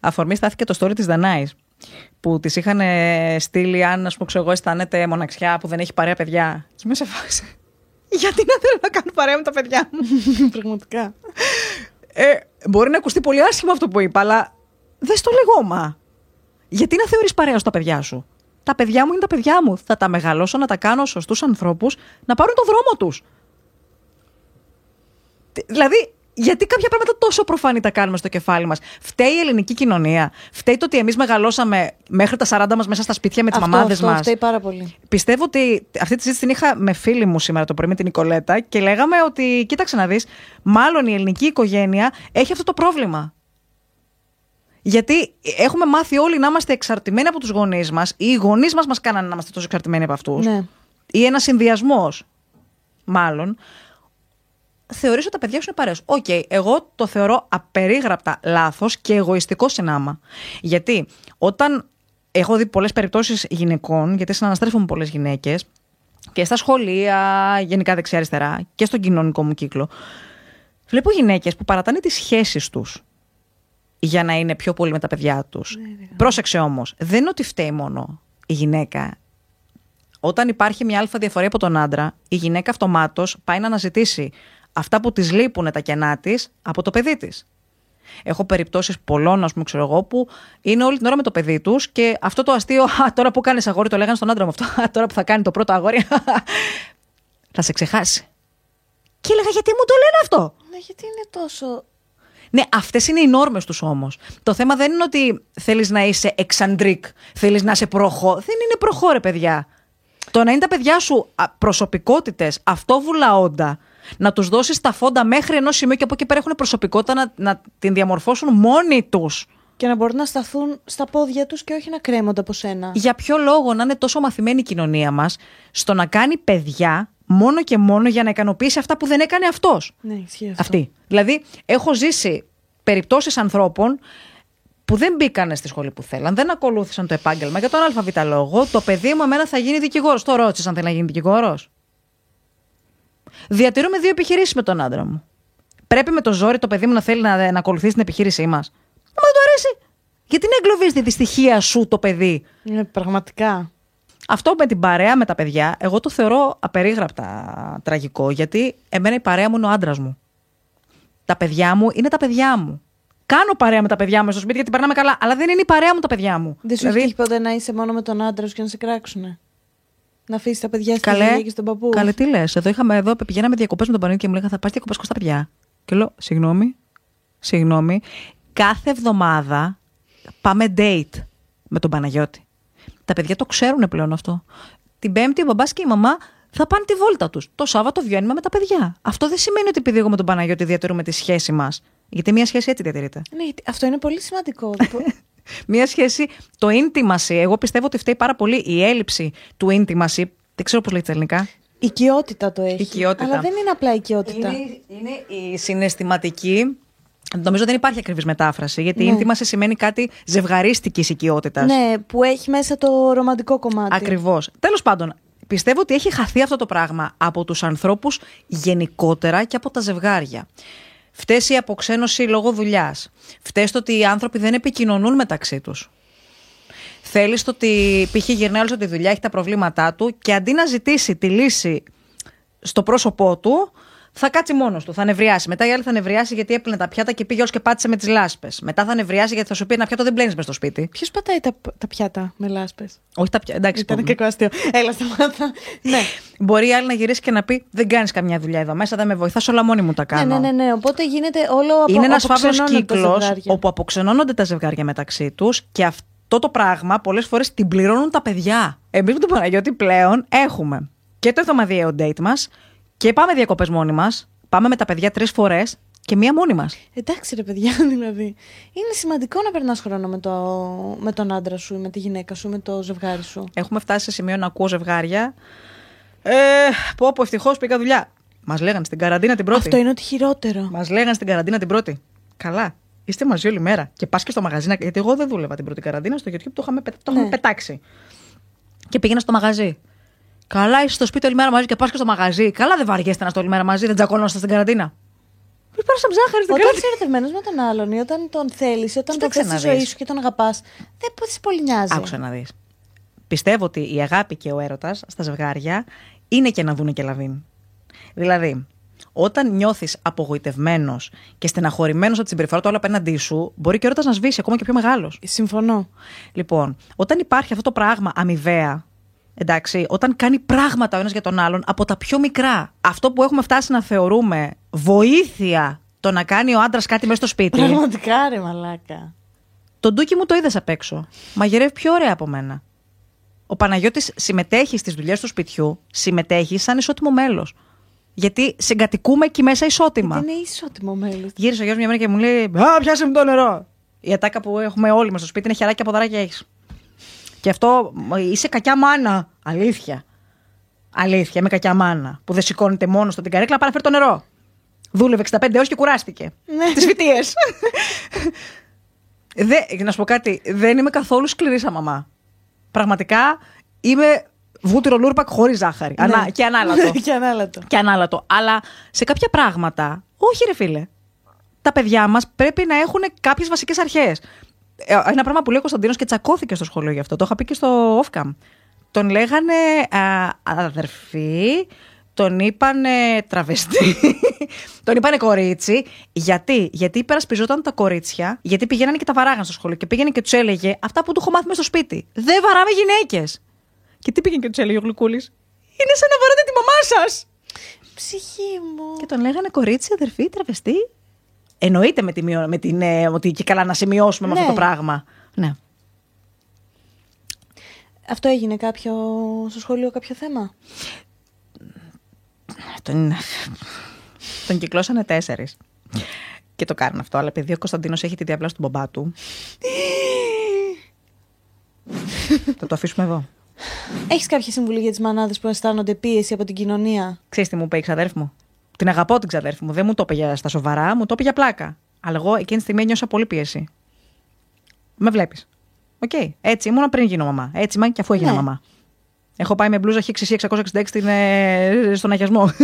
Αφορμή στάθηκε το story της Δανάης. Που της είχαν ε, στείλει, αν ας πούμε, ξέρω εγώ, αισθάνεται μοναξιά που δεν έχει παρέα παιδιά. Και είμαι σε φάση. Γιατί να θέλω να κάνω παρέα με τα παιδιά μου; Πραγματικά. Ε, μπορεί να ακουστεί πολύ άσχημα αυτό που είπα, αλλά δεν στο λεγόμα. Γιατί να θεωρείς παρέα σου τα παιδιά σου; Τα παιδιά μου είναι τα παιδιά μου. Θα τα μεγαλώσω να τα κάνω σωστούς ανθρώπους να πάρουν το δρόμο τους. Δηλαδή, γιατί κάποια πράγματα τόσο προφανή τα κάνουμε στο κεφάλι μας. Φταίει η ελληνική κοινωνία. Φταίει το ότι εμείς μεγαλώσαμε μέχρι τα 40 μας μέσα στα σπίτια με τις αυτό, μαμάδες αυτό μας. φταίει πάρα πολύ. Πιστεύω ότι αυτή τη συζήτηση την είχα με φίλη μου σήμερα το πρωί με την Νικολέτα και λέγαμε ότι, κοίταξε να δεις, μάλλον η ελληνική οικογένεια έχει αυτό το πρόβλημα. Γιατί έχουμε μάθει όλοι να είμαστε εξαρτημένοι από τους γονείς μας ή οι γονείς μας μας κάνανε να είμαστε τόσο εξαρτημένοι από αυτούς Ναι. ή ένας συνδυασμός, μάλλον, θεωρείς ότι τα παιδιά σου είναι παρέες. Οκ, εγώ το θεωρώ απερίγραπτα λάθος και εγωιστικό συνάμα. Γιατί όταν έχω δει πολλές περιπτώσεις γυναικών, γιατί συναναστρέφω με πολλές γυναίκες, και στα σχολεία, γενικά δεξιά-αριστερά, και στον κοινωνικό μου κύκλο, βλέπω γυναίκες που παρατάνε τις σχέσεις τους για να είναι πιο πολύ με τα παιδιά τους. Πρόσεξε όμως, δεν είναι ότι φταίει μόνο η γυναίκα όταν υπάρχει μια αλφα διαφορία από τον άντρα, η γυναίκα αυτομάτως πάει να αναζητήσει αυτά που της λείπουν τα κενά της από το παιδί της. Έχω περιπτώσεις πολλών, ας πούμε, ξέρω εγώ, που είναι όλη την ώρα με το παιδί τους και αυτό το αστείο, «Α, τώρα που κάνεις αγόρι, το λέγανε στον άντρα μου αυτό. «Α, τώρα που θα κάνει το πρώτο αγόρι, θα σε ξεχάσει. Και έλεγα, γιατί μου το λένε αυτό; Ναι, γιατί είναι τόσο. Ναι, αυτές είναι οι νόρμες τους όμως. Το θέμα δεν είναι ότι θέλεις να είσαι εξαντρίκ, θέλεις να είσαι προχώ. Δεν είναι προχώ, ρε παιδιά. Το να είναι τα παιδιά σου προσωπικότητες, αυτόβουλα όντα, να τους δώσεις τα φόντα μέχρι ενός σημείου και από εκεί πέρα έχουν προσωπικότητα να, να την διαμορφώσουν μόνοι τους. Και να μπορούν να σταθούν στα πόδια τους και όχι να κρέμονται από σένα. Για ποιο λόγο να είναι τόσο μαθημένη η κοινωνία μας στο να κάνει παιδιά μόνο και μόνο για να ικανοποιήσει αυτά που δεν έκανε αυτός; Ναι, ισχύει αυτό. Αυτή. Δηλαδή, έχω ζήσει περιπτώσεις ανθρώπων που δεν μπήκανε στη σχολή που θέλαν, δεν ακολούθησαν το επάγγελμα για τον ΑΒ λόγο, το παιδί μου εμένα θα γίνει δικηγόρος. Το ρώτησες αν θέλει να γίνει δικηγόρος; Διατηρούμε δύο επιχειρήσεις με τον άντρα μου. Πρέπει με το ζόρι το παιδί μου να θέλει να, να ακολουθήσει την επιχείρησή μας. Μα δεν του αρέσει. Γιατί να εγκλωβίζει τη δυστυχία σου το παιδί; Είναι πραγματικά. Αυτό με την παρέα με τα παιδιά, εγώ το θεωρώ απερίγραπτα τραγικό, γιατί εμένα η παρέα μου είναι ο άντρας μου. Τα παιδιά μου είναι τα παιδιά μου. Κάνω παρέα με τα παιδιά μου στο σπίτι γιατί περνάμε καλά, αλλά δεν είναι η παρέα μου τα παιδιά μου. Δεν σου Δηλαδή, έχει τύχει ποτέ να είσαι μόνο με τον άντρα σου και να σε κράξουνε; Να αφήσεις τα παιδιά στη Καλέ, γυναίκα και στον παππού. καλέ, τι λες. Εδώ, είχαμε, εδώ πηγαίναμε διακοπές με τον Παναγιώτη και μου λέγανε Θα πας διακοπές κοντά παιδιά. Και λέω, Συγγνώμη, συγγνώμη. Κάθε εβδομάδα πάμε date με τον Παναγιώτη. Τα παιδιά το ξέρουν πλέον αυτό. Την Πέμπτη ο μπαμπάς και η μαμά θα πάνε τη βόλτα τους. Το Σάββατο βγαίνουμε με τα παιδιά. Αυτό δεν σημαίνει ότι επειδή εγώ με τον Παναγιώτη διατηρούμε τη σχέση μας. Γιατί μια σχέση έτσι διατηρείται. Ναι, γιατί αυτό είναι πολύ σημαντικό. Μια σχέση, το intimacy, εγώ πιστεύω ότι φταίει πάρα πολύ η έλλειψη του intimacy. Δεν ξέρω πώς λέγεται στα ελληνικά. οικειότητα το έχει. Οικειότητα. Αλλά δεν είναι απλά οικειότητα. Είναι, είναι η συναισθηματική. Νομίζω δεν υπάρχει ακριβής μετάφραση, γιατί Ναι. η intimacy σημαίνει κάτι ζευγαρίστικης οικειότητας. Ναι, που έχει μέσα το ρομαντικό κομμάτι. Ακριβώς. Τέλος πάντων, πιστεύω ότι έχει χαθεί αυτό το πράγμα από τους ανθρώπους γενικότερα και από τα ζευγάρια. Φταίει η αποξένωση λόγω δουλειάς. Φταίει το ότι οι άνθρωποι δεν επικοινωνούν μεταξύ τους. Θέλεις το ότι π.χ. γυρνάει όλος από τη δουλειά, έχει τα προβλήματά του και αντί να ζητήσει τη λύση στο πρόσωπό του, θα κάτσει μόνος του. Θα νευριάσει. Μετά η άλλη θα νευριάσει γιατί έπλυνε τα πιάτα και πήγε όλο και πάτησε με τις λάσπες. Μετά θα νευριάσει γιατί θα σου πει ένα πιάτο δεν πλένεις μες στο σπίτι. Ποιος πατάει τα, τα πιάτα με λάσπες; Όχι τα πιάτα. Εντάξει, Ήταν πω- κακό αστείο. Έλα, σταμάτα. ναι. Μπορεί η άλλη να γυρίσει και να πει: Δεν κάνεις καμιά δουλειά εδώ μέσα, δεν με βοηθάς, όλα μόνη μου τα ναι, κάνω. ναι, ναι, ναι. Οπότε γίνεται όλο από Είναι ένας φαύλος αποξενώνονται τα κύκλος ζευγάρια. όπου αποξενώνονται τα ζευγάρια μεταξύ τους και αυτό το πράγμα πολλές φορές την πληρώνουν τα παιδιά. Εμείς με τον Παναγιώτη πλέον έχουμε και το εβδομαδιαίο date μας και πάμε διακοπές μόνοι μας. Πάμε με τα παιδιά τρεις φορές και μία μόνη μας. Εντάξει, ρε παιδιά, δηλαδή. Είναι σημαντικό να περνάς χρόνο με, το, με τον άντρα σου, ή με τη γυναίκα σου, ή με το ζευγάρι σου. Έχουμε φτάσει σε σημείο να ακούω ζευγάρια. Ε, πω, πω, ευτυχώς πήγα δουλειά. Μας λέγανε στην καραντίνα την πρώτη. Αυτό είναι ότι χειρότερο. Μας λέγανε στην καραντίνα την πρώτη. Καλά. Είστε μαζί όλη μέρα. Και πας και στο μαγαζί. να- Γιατί εγώ δεν δούλευα την πρώτη καραντίνα. Στο YouTube το είχαμε, πε- το Ναι. είχαμε πετάξει. Και πήγαινα στο μαγαζί. Καλά, είσαι στο σπίτι όλη μέρα μαζί και πας και στο μαγαζί. Καλά, δεν βαριέστε να είστε όλη μέρα μαζί, δεν τσακώναστε στην καραντίνα. Μη πέρασαμε ζάχαρη στην Όταν καραντίνα; είσαι ερωτευμένος με τον άλλον ή όταν τον θέλεις, όταν τον Κοίταξε θες στη να ζωή δεις. σου και τον αγαπάς, δεν σε πολύ νοιάζει. Άκουσα να δεις. Πιστεύω ότι η αγάπη και ο έρωτας στα ζευγάρια είναι και να δούνε και λαβίν. Δηλαδή, όταν νιώθεις απογοητευμένος και στεναχωρημένος από τη συμπεριφορά του άλλου απέναντί σου, μπορεί και ο έρωτας να σβήσει ακόμα και πιο μεγάλος. Συμφωνώ. Λοιπόν, όταν υπάρχει αυτό το πράγμα αμοιβαία, εντάξει, όταν κάνει πράγματα ο ένας για τον άλλον από τα πιο μικρά, αυτό που έχουμε φτάσει να θεωρούμε βοήθεια το να κάνει ο άντρας κάτι μέσα στο σπίτι. Πραγματικά, ρε μαλάκα. Το ντούκι μου το είδες απ' έξω. Μαγειρεύει πιο ωραία από μένα. Ο Παναγιώτης συμμετέχει στις δουλειές του σπιτιού, συμμετέχει σαν ισότιμο μέλος. Γιατί συγκατοικούμε εκεί μέσα ισότιμα. Είναι ισότιμο μέλος. Γύρισε ο γιος μια μέρα και μου λέει: Α, πιάσε μου το νερό. Η ατάκα που έχουμε όλοι μας στο σπίτι είναι χεράκια ποδαράκια έχεις. Και αυτό μ, είσαι κακιά μάνα. Αλήθεια. Αλήθεια, είμαι κακιά μάνα. Που δεν σηκώνεται μόνος στο την καρέκλα, πάει να φέρει το νερό. Δούλευε 65 ώρε και κουράστηκε. Ναι. Τις φοιτίε. Δε, να σου πω κάτι, δεν είμαι καθόλου σκληρή σαν μαμά. Πραγματικά είμαι βούτυρο λούρπακ χωρίς ζάχαρη. Ανά, Ναι. Και ανάλατο. και ανάλατο. και ανάλατο. Αλλά σε κάποια πράγματα, όχι ρε φίλε. Τα παιδιά μας πρέπει να έχουν κάποιες βασικές αρχές. Ένα πράγμα που λέει ο Κωνσταντίνος και τσακώθηκε στο σχολείο γι' αυτό. Το είχα πει και στο off-cam. Τον λέγανε α, αδερφή, τον είπανε τραβεστή, τον είπανε κορίτσι. Γιατί, γιατί υπερασπιζόταν τα κορίτσια, γιατί πηγαίνανε και τα βαράγαν στο σχολείο και πήγαινε και τους έλεγε αυτά που του έχω μάθει μέσα στο σπίτι. Δεν βαράμε γυναίκες. Και τι πήγαινε και τους έλεγε ο Γλυκούλης; Είναι σαν να βαράτε τη μαμά σας. Ψυχή μου. Και τον λέγανε κορίτσι, αδερφή, τραβεστή. Εννοείται με, τη, μειω- με την, ε, ότι και καλά να σημειώσουμε με Ναι. αυτό το πράγμα. Ναι. Αυτό έγινε κάποιο στο σχολείο, κάποιο θέμα; Τον, τον κυκλώσανε τέσσερις. Και το κάνουν αυτό. Αλλά επειδή ο Κωνσταντίνος έχει τη διαπλάση του μπομπά του. θα το αφήσουμε εδώ. Έχεις κάποια συμβουλή για τις μανάδες που αισθάνονται πίεση από την κοινωνία; Ξέρεις τι μου είπε η ξαδέρφη μου; Την αγαπώ την ξαδέρφη μου. Δεν μου το είπε για στα σοβαρά, μου το είπε για πλάκα. Αλλά εγώ εκείνη τη στιγμή ένιωσα πολύ πίεση. Με βλέπεις. Οκ. Έτσι ήμουνα πριν γίνω μαμά. Έτσι είμαι και αφού έγινα Ναι. μαμά. Έχω πάει με μπλούζα XXI 666 στην, ε, στον αγιασμό.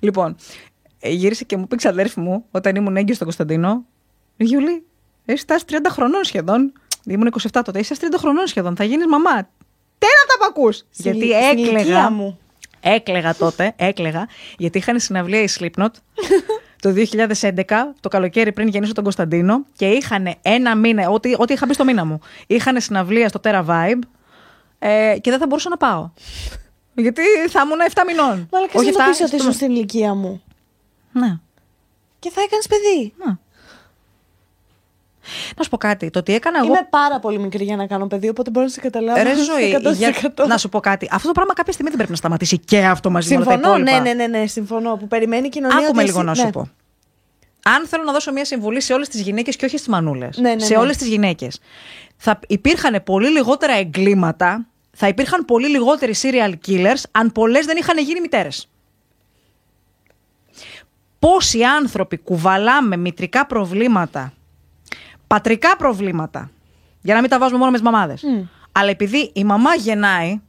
λοιπόν, ε, γύρισε και μου είπε ξαδέρφη μου όταν ήμουν έγκυο στον Κωνσταντίνο. Γιούλη, έχει φτάσει 30 χρονών σχεδόν. Ήμουν 27 τότε. Είσαι 30 χρονών σχεδόν. Θα γίνεις μαμά. Τέρατα που ακούς! Στην Γιατί ηλι- στην ηλικία έκλεγα. μου. Έκλεγα τότε, έκλεγα, γιατί είχαν συναυλία η Slipknot το 2011, το καλοκαίρι πριν γεννήσω τον Κωνσταντίνο και είχαν ένα μήνα, ό,τι, ό,τι είχα μπει στο μήνα μου, είχαν συναυλία στο Terra Vibe ε, και δεν θα μπορούσα να πάω. Γιατί θα ήμουν 7 μηνών. Μαλάκα, Όχι να το 7, πεις ότι στο- ήσουν στην ηλικία μου. Ναι. Και θα έκανες παιδί. Να. Να σου πω κάτι. Το ότι έκανα εγώ. Είμαι πάρα πολύ μικρή για να κάνω παιδί, οπότε μπορώ να σε καταλάβω. Ρε ζωή, 100%. για... να σου πω κάτι. Αυτό το πράγμα κάποια στιγμή δεν πρέπει να σταματήσει και αυτό μαζί με όλα τα Συμφωνώ, ναι, υπόλοιπα. ναι, ναι, ναι, συμφωνώ. Που περιμένει η κοινωνία. Άκουμε ότι λίγο εσύ- να σου ναι. πω. Αν θέλω να δώσω μια συμβουλή σε όλες τις γυναίκες και όχι στις μανούλες. Ναι, ναι, σε ναι. όλες τις γυναίκες. Θα υπήρχαν πολύ λιγότερα εγκλήματα, θα υπήρχαν πολύ λιγότεροι serial killers, αν πολλές δεν είχαν γίνει μητέρες. Πόσοι άνθρωποι κουβαλάμε μητρικά προβλήματα, πατρικά προβλήματα, για να μην τα βάζουμε μόνο με τις μαμάδες. Αλλά επειδή η μαμά γεννάει,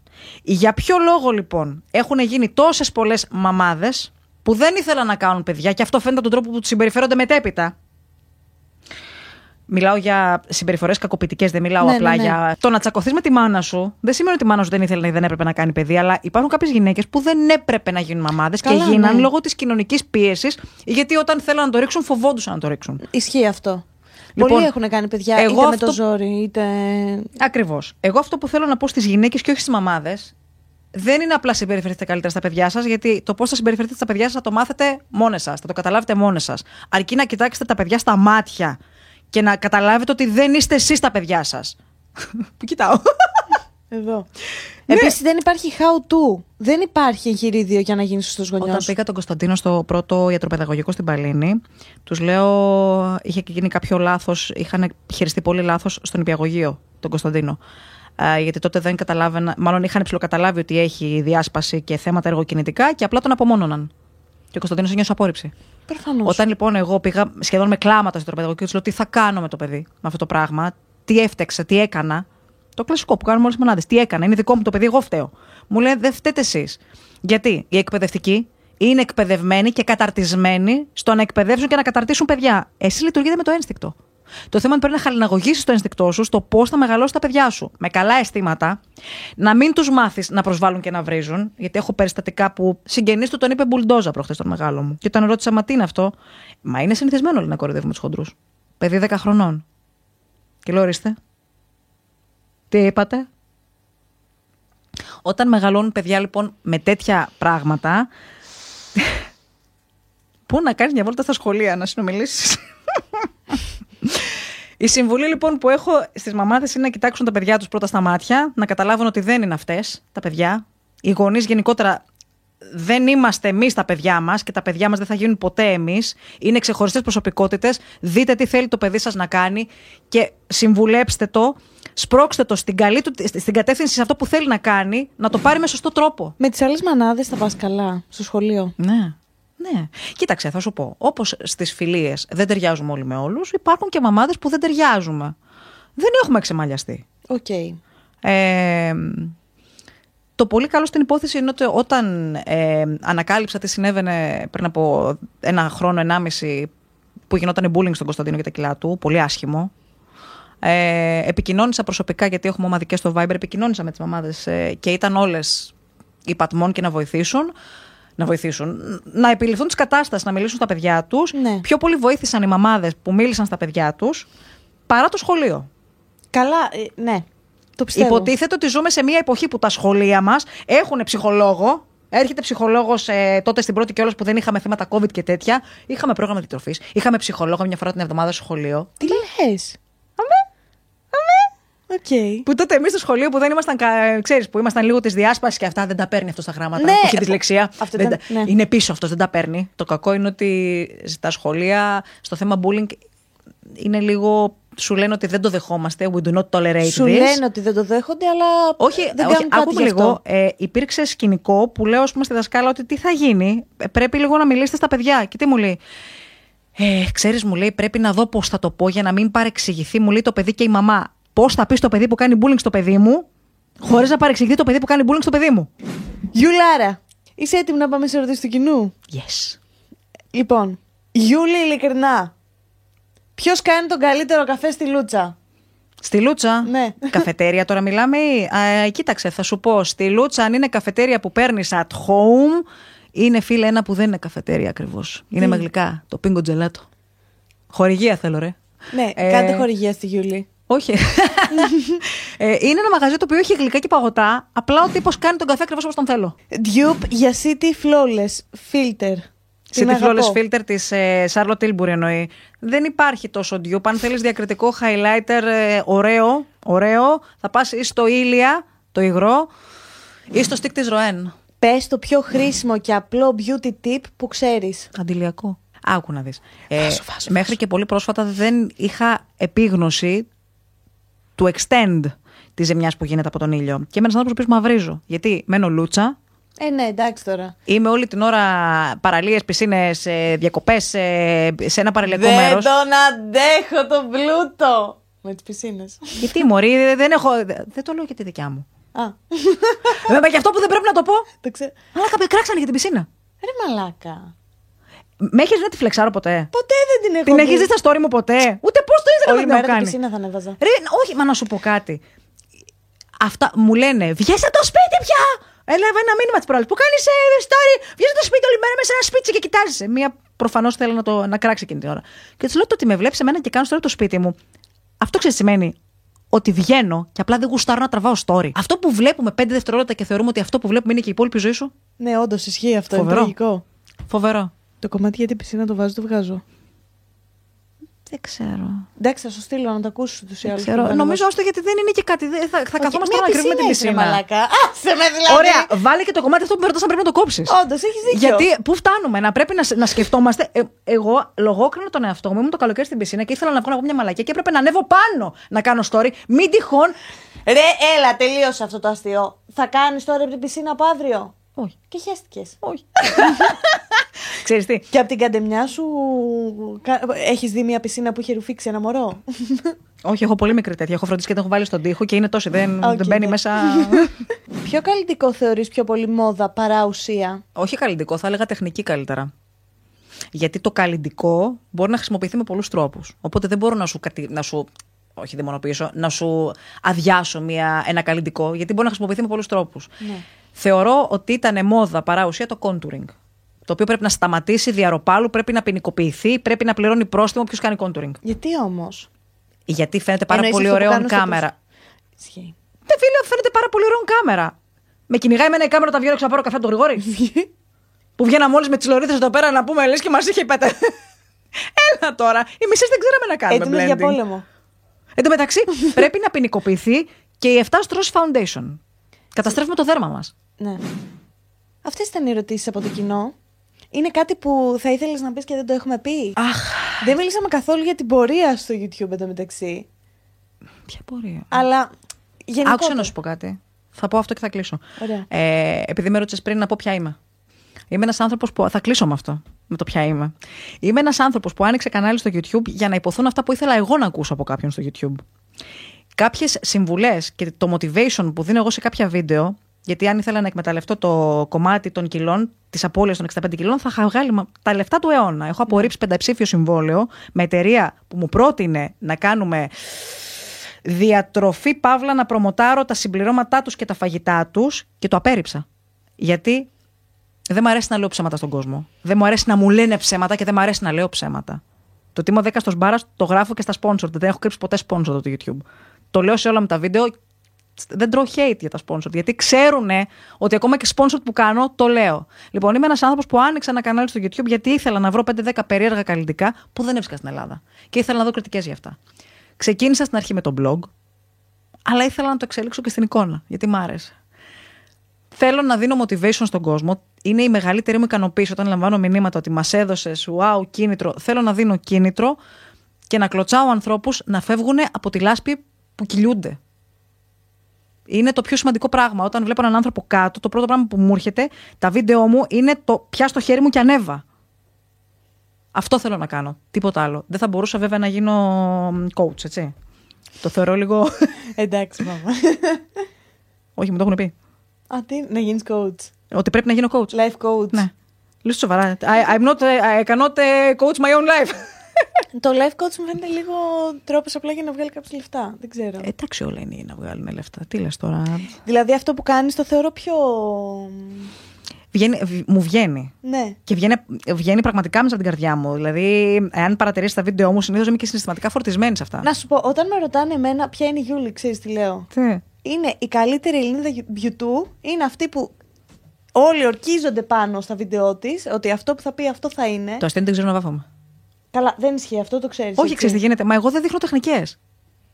για ποιο λόγο λοιπόν έχουν γίνει τόσες πολλές μαμάδες που δεν ήθελαν να κάνουν παιδιά και αυτό φαίνεται από τον τρόπο που τους συμπεριφέρονται μετέπειτα; Μιλάω για συμπεριφορές κακοποιητικές, δεν μιλάω Ναι, απλά ναι, ναι. για. Το να τσακωθείς με τη μάνα σου δεν σημαίνει ότι η μάνα σου δεν ήθελε ή δεν έπρεπε να κάνει παιδί, αλλά υπάρχουν κάποιες γυναίκες που δεν έπρεπε να γίνουν μαμάδες και Καλά, γίναν ναι. λόγω της κοινωνικής πίεσης, γιατί όταν θέλαν να το ρίξουν, φοβόντουσαν να το ρίξουν. Ισχύει αυτό. Λοιπόν, Πολλοί έχουν κάνει παιδιά εγώ είτε με αυτό- το ζόρι, είτε. Ακριβώς. Εγώ αυτό που θέλω να πω στις γυναίκες και όχι στις μαμάδες δεν είναι απλά συμπεριφερθείτε καλύτερα στα παιδιά σας, γιατί το πώς θα συμπεριφερθείτε στα παιδιά σας θα το μάθετε μόνες σας, θα το καταλάβετε μόνες σας. Αρκεί να κοιτάξετε τα παιδιά στα μάτια και να καταλάβετε ότι δεν είστε εσείς τα παιδιά σας. που κοιτάω. Εδώ. Ναι. Επίσης δεν υπάρχει how to. Δεν υπάρχει εγχειρίδιο για να γίνεις σωστός γονιός. Όταν πήγα τον Κωνσταντίνο στο πρώτο ιατροπαιδαγωγικό στην Παλίνη, τους λέω: είχε και γίνει κάποιο λάθος. Είχαν χειριστεί πολύ λάθος στον υπηαγωγείο τον Κωνσταντίνο. Ε, γιατί τότε δεν καταλάβαινα, μάλλον είχαν ψηλοκαταλάβει ότι έχει διάσπαση και θέματα εργοκινητικά και απλά τον απομόνωναν. Και ο Κωνσταντίνος ένιωσε απόρριψη. Προφανώς. Όταν λοιπόν εγώ πήγα σχεδόν με κλάματα στο ιατροπαιδαγωγικό, τους λέω: Τι θα κάνω με το παιδί, με αυτό το πράγμα, τι έφτεξα, τι έκανα. Το κλασικό που κάνουμε όλες τι μονάδες. Τι έκανα, είναι δικό μου το παιδί, εγώ φταίω. Μου λέει: Δεν φταίτε εσείς. Γιατί οι εκπαιδευτικοί είναι εκπαιδευμένοι και καταρτισμένοι στο να εκπαιδεύσουν και να καταρτήσουν παιδιά. Εσύ λειτουργείτε με το ένστικτο. Το θέμα είναι πρέπει να χαλιναγωγήσεις το ένστικτό σου στο πώς θα μεγαλώσεις τα παιδιά σου. Με καλά αισθήματα, να μην τους μάθεις να προσβάλλουν και να βρίζουν. Γιατί έχω περιστατικά που συγγενή του τον είπε μπουλντόζα προχθές τον μεγάλο μου. Και όταν ρώτησα, Μα τι είναι αυτό, Μα είναι συνηθισμένο όλοι να κοροϊδεύουμε τους χοντρούς. Παιδί 10 χρονών. Και λέω, ορίστε. Τι είπατε; Όταν μεγαλώνουν παιδιά λοιπόν με τέτοια πράγματα. Πού να κάνεις μια βόλτα στα σχολεία, να συνομιλήσεις; Η συμβουλή λοιπόν που έχω στις μαμάδες είναι να κοιτάξουν τα παιδιά τους πρώτα στα μάτια, να καταλάβουν ότι δεν είναι αυτές τα παιδιά. Οι γονείς γενικότερα δεν είμαστε εμείς τα παιδιά μας και τα παιδιά μας δεν θα γίνουν ποτέ εμείς. Είναι ξεχωριστές προσωπικότητες. Δείτε τι θέλει το παιδί σας να κάνει και συμβουλέψτε το. Σπρώξτε το στην, καλή του, στην κατεύθυνση σε αυτό που θέλει να κάνει, να το πάρει με σωστό τρόπο. Με τις άλλες μανάδες θα πας καλά στο σχολείο. Ναι. Ναι. Κοίταξε, θα σου πω. Όπως στις φιλίες δεν ταιριάζουμε όλοι με όλους, υπάρχουν και μαμάδες που δεν ταιριάζουμε. Δεν έχουμε ξεμαλιαστεί. Οκ. Ε, το πολύ καλό στην υπόθεση είναι ότι όταν ε, ανακάλυψα τι συνέβαινε πριν από ένα χρόνο, ενάμιση, που γινόταν bullying στον Κωνσταντίνο και τα κιλά του, πολύ άσχημο. Ε, επικοινώνησα προσωπικά, γιατί έχουμε ομαδικές στο Viber, επικοινώνησα με τις μαμάδες ε, και ήταν όλες υπατμών και να βοηθήσουν. Να βοηθήσουν, να επιληφθούν τη κατάσταση, να μιλήσουν στα παιδιά τους. Ναι. Πιο πολύ βοήθησαν οι μαμάδες που μίλησαν στα παιδιά τους παρά το σχολείο. Καλά, ε, ναι. Το πιστεύω. Υποτίθεται ότι ζούμε σε μια εποχή που τα σχολεία μας έχουν ψυχολόγο. Έρχεται ψυχολόγος ε, τότε στην πρώτη κιόλας που δεν είχαμε θέματα COVID και τέτοια. Είχαμε πρόγραμμα διατροφή. Είχαμε ψυχολόγο μια φορά την εβδομάδα στο σχολείο. Τι λες; Οκ. Που τότε εμείς στο σχολείο που δεν ήμασταν, κα- ξέρεις, που ήμασταν λίγο της διάσπασης και αυτά δεν τα παίρνει αυτός στα γράμματα. Ναι, που έχει δυσλεξία. αυτό Δεν ήταν- τα- ναι. Είναι πίσω αυτός, δεν τα παίρνει. Το κακό είναι ότι στα σχολεία, στο θέμα bullying, είναι λίγο. Σου λένε ότι δεν το δεχόμαστε. We do not tolerate Σου this. λένε ότι δεν το δέχονται, αλλά Όχι, δεν όχι κάνουν κάτι άκου με γι' λίγο. αυτό. Ε, υπήρξε σκηνικό που λέω, ας πούμε, στη δασκάλα ότι τι θα γίνει. Ε, πρέπει λίγο να μιλήσετε στα παιδιά. Και τι μου λέει. Ε, ξέρεις, μου λέει, πρέπει να δω πώς θα το πω για να μην παρεξηγηθεί, μου λέει το παιδί και η μαμά. Πώς θα πεις στο παιδί που κάνει bullying στο παιδί μου, χωρίς να παρεξηγηθεί το παιδί που κάνει bullying στο παιδί μου. Γιουλάρα, είσαι έτοιμη να πάμε σε ερωτήσεις του κοινού; Yes. Λοιπόν, Γιούλη, ειλικρινά. Ποιος κάνει τον καλύτερο καφέ στη Λούτσα; Στη Λούτσα; Ναι. Καφετέρια τώρα μιλάμε. ή- Α, κοίταξε, θα σου πω. Στη Λούτσα, αν είναι καφετέρια που παίρνεις at home, είναι φίλε ένα που δεν είναι καφετέρια ακριβώς. Είναι με γλυκά. Το Pingo Gelato. Χορηγία θέλω, ρε. Ναι, Ε, κάντε χορηγία στη Γιούλη. Όχι. ε, είναι ένα μαγαζί το οποίο έχει γλυκά και παγωτά. Απλά ο τύπος κάνει τον καφέ ακριβώς όπως τον θέλω. Dupe για City Flawless Filter. Την City αγαπώ. Flawless Filter της ε, Charlotte Tilbury εννοεί. Δεν υπάρχει τόσο dupe. Αν θέλεις διακριτικό highlighter ε, ωραίο, ωραίο, θα πας ή στο Ήλια, το υγρό, ή στο stick της Ροέν. Πες το πιο χρήσιμο και απλό beauty tip που ξέρεις. Αντιλιακό. Άκου να δεις. Ε, Βάζω, βάζω, μέχρι και πολύ πρόσφατα δεν είχα επίγνωση του extend τη ζημιάς που γίνεται από τον ήλιο. Και είμαι ένα άνθρωπο που μαυρίζω. Γιατί μένω λούτσα, Ε, ναι, εντάξει τώρα. είμαι όλη την ώρα παραλίες, πισίνες, ε, διακοπές ε, σε ένα παραλιακό Δεν μέρος. τον αντέχω τον πλούτο. Με τις πισίνες. Γιατί μωρή, δεν- δεν έχω. Δεν το λέω για τη δικιά μου. Α, Βέβαια και αυτό που δεν πρέπει να το πω. το ξέρω. Αλλά κάποιοι κράξανε για την πισίνα. Ρε μαλάκα. Με έχεις να τη φλεξάρω ποτέ; Ποτέ δεν την έχω Την δει. έχεις δει στα story μου ποτέ; Ούτε πώς το ήθελα Όλη να την έχω μέρα την κάνει. πισίνα θα ανέβαζα. Ρε, όχι, μα να σου πω κάτι. Αυτά μου λένε, βγες από το σπίτι πια! Έλαβα ένα μήνυμα της προάλλης που κάνεις ε, story. Βγες από το σπίτι όλη μέρα μέσα σε ένα σπίτι και κοιτάζει. Μία προφανώς θέλω να, το, να κράξει εκείνη την ώρα. Και της λέω το ότι με βλέπεις εμένα και κάνω story το σπίτι μου. Αυτό ξέρεις τι σημαίνει; Ότι βγαίνω και απλά δεν γουστάρω να τραβάω story. Αυτό που βλέπουμε 5 δευτερόλεπτα και θεωρούμε ότι αυτό που βλέπουμε είναι και η υπόλοιπη ζωή σου; Ναι, όντως ισχύει αυτό. Είναι Φοβερό. τραγικό. Φοβερό. Το κομμάτι για την πισίνα το βάζω, το βγάζω. Δεν ξέρω. Εντάξει, θα σου στείλω να το ακούσεις του ή Δεν άλλου. ξέρω. Νομίζω ώστε γιατί δεν είναι και κάτι. Δεν- Θα, θα καθόμαστε να κρύβουμε την πισίνα. Μαλάκα. Άσε με δηλαδή. Ωραία, βάλε και το κομμάτι αυτό που με ρωτάς αν πρέπει να το κόψεις. Όντως, έχεις δίκιο. Γιατί πού φτάνουμε, να πρέπει να, σ- να σκεφτόμαστε. Ε, εγώ λογόκρινα τον εαυτό μου, ήμουν το καλοκαίρι στην πισίνα και ήθελα να βγω να πω μια μαλακία και έπρεπε να ανέβω πάνω να κάνω story. Μην τυχόν. Ρε, έλα, τελείωσε αυτό το αστείο. Θα κάνεις τώρα από την πισίνα από αύριο; Όχι. Και χέστηκες. Όχι. Ξέρεις τι. Και από την καντεμιά σου έχεις δει μια πισίνα που είχε ρουφήξει ένα μωρό; Όχι, έχω πολύ μικρή τέτοια. Έχω φροντίσει και την έχω βάλει στον τοίχο και είναι τόση. Δεν, Οκ, δεν μπαίνει ναι. μέσα. Ποιο καλλυντικό θεωρείς πιο πολύ μόδα παρά ουσία; Όχι καλλυντικό, θα έλεγα τεχνική καλύτερα. Γιατί το καλλυντικό μπορεί να χρησιμοποιηθεί με πολλούς τρόπους. Οπότε δεν μπορώ να σου, κατη... να σου όχι δαιμονοποιήσω, να σου αδειάσω μια, ένα καλλιντικό, γιατί μπορεί να χρησιμοποιηθεί με πολλούς τρόπους. Ναι. Θεωρώ ότι ήταν μόδα παρά ουσία το contouring. Το οποίο πρέπει να σταματήσει διαρροπάλου, πρέπει να ποινικοποιηθεί, πρέπει να πληρώνει πρόστιμο ποιος κάνει contouring. Γιατί όμως; Γιατί φαίνεται πάρα Εννοείς πολύ αυτό που ωραίο on κάνουν στο κάμερα. Ισχύει. Δεν φίλε, φαίνεται πάρα πολύ ωραίο on κάμερα. Με κυνηγάει εμένα η κάμερα όταν βγαίνω ξαναπάρω καφέ από τον Γρηγόρη. που βγαίνα μόλι με τις λωρίδες εδώ πέρα να πούμε λες και μας είχε πέτα. Έλα τώρα. Οι μισές δεν ξέραμε να κάνουμε Έτοιμο για blending. πόλεμο. Εν τω μεταξύ, πρέπει να ποινικοποιηθεί και η 7 στρώσει foundation. Καταστρέφουμε το δέρμα μας. Ναι. Αυτές ήταν οι ερωτήσεις από το κοινό. Είναι κάτι που θα ήθελες να πεις και δεν το έχουμε πει; Αχ. Δεν μιλήσαμε καθόλου για την πορεία στο YouTube εντωμεταξύ. Ποια πορεία; Αλλά γενικότερα. Άκουσα να σου πω κάτι. Θα πω αυτό και θα κλείσω. Ωραία. Ε, επειδή με ρώτησες πριν να πω ποια είμαι. Είμαι ένας άνθρωπος που. Θα κλείσω με αυτό. Με το ποια είμαι. Είμαι ένας άνθρωπος που άνοιξε κανάλι στο YouTube για να υποθούν αυτά που ήθελα εγώ να ακούσω από κάποιον στο YouTube. Κάποιες συμβουλές και το motivation που δίνω εγώ σε κάποια βίντεο, γιατί αν ήθελα να εκμεταλλευτώ το κομμάτι των κιλών, της απώλειας των 65 κιλών, θα είχα βγάλει μα- τα λεφτά του αιώνα. Έχω απορρίψει πενταψήφιο συμβόλαιο με εταιρεία που μου πρότεινε να κάνουμε διατροφή παύλα να προμοτάρω τα συμπληρώματά τους και τα φαγητά τους και το απέρριψα. Γιατί δεν μου αρέσει να λέω ψέματα στον κόσμο. Δεν μου αρέσει να μου λένε ψέματα και δεν μου αρέσει να λέω ψέματα. Το τι είμαι ο δέκαστος μπάρας το γράφω και στα sponsor. Δεν έχω κρύψει ποτέ sponsor το YouTube. Το λέω σε όλα μου τα βίντεο. Δεν τρώω hate για τα sponsor. Γιατί ξέρουν ότι ακόμα και sponsor που κάνω το λέω. Λοιπόν, είμαι ένας άνθρωπος που άνοιξα ένα κανάλι στο YouTube γιατί ήθελα να βρω 5-10 περίεργα καλλιτικά που δεν έβρισκα στην Ελλάδα. Και ήθελα να δω κριτικές για αυτά. Ξεκίνησα στην αρχή με το blog, αλλά ήθελα να το εξελίξω και στην εικόνα, γιατί μ' άρεσε. Θέλω να δίνω motivation στον κόσμο. Είναι η μεγαλύτερη μου ικανοποίηση όταν λαμβάνω μηνύματα ότι μας έδωσες, wow, κίνητρο. Θέλω να δίνω κίνητρο και να κλωτσάω ανθρώπους να φεύγουν από τη λάσπη που κυλιούνται. Είναι το πιο σημαντικό πράγμα. Όταν βλέπω έναν άνθρωπο κάτω, το πρώτο πράγμα που μου έρχεται, τα βίντεο μου είναι το πια στο χέρι μου και ανέβα. Αυτό θέλω να κάνω. Τίποτα άλλο. Δεν θα μπορούσα βέβαια να γίνω μ, coach, έτσι. Το θεωρώ λίγο. Εντάξει, μάμα. Όχι, μου το έχουν πει. Α, τι, να γίνεις coach. Ότι πρέπει να γίνω coach. Life coach. Ναι. Λέω σοβαρά. I, I'm not, I cannot uh, coach my own life. Το life coach μου φαίνεται λίγο τρόπος απλά για να βγάλει κάποια λεφτά. Δεν ξέρω. Ε, Εντάξει, όλα είναι να βγάλουν λεφτά. Τι λες τώρα; Δηλαδή αυτό που κάνεις το θεωρώ πιο. Βγαίνει, β- μου βγαίνει. Ναι. Και βγαίνει, βγαίνει πραγματικά μέσα από την καρδιά μου. Δηλαδή, εάν παρατηρήσεις τα βίντεο μου, συνήθως είμαι και συναισθηματικά φορτισμένη σε αυτά. Να σου πω, όταν με ρωτάνε εμένα ποια είναι η Γιούλη, ξέρεις τι λέω; Τι; Είναι η καλύτερη Ελληνίδα YouTube, είναι αυτή που όλοι ορκίζονται πάνω στα βίντεο της, ότι αυτό που θα πει αυτό θα είναι. Το αστείο δεν ξέρω να βάφομαι. Καλά, δεν ισχύει αυτό, το ξέρεις. Όχι, ξέρεις τι γίνεται. Μα εγώ δεν δείχνω τεχνικές.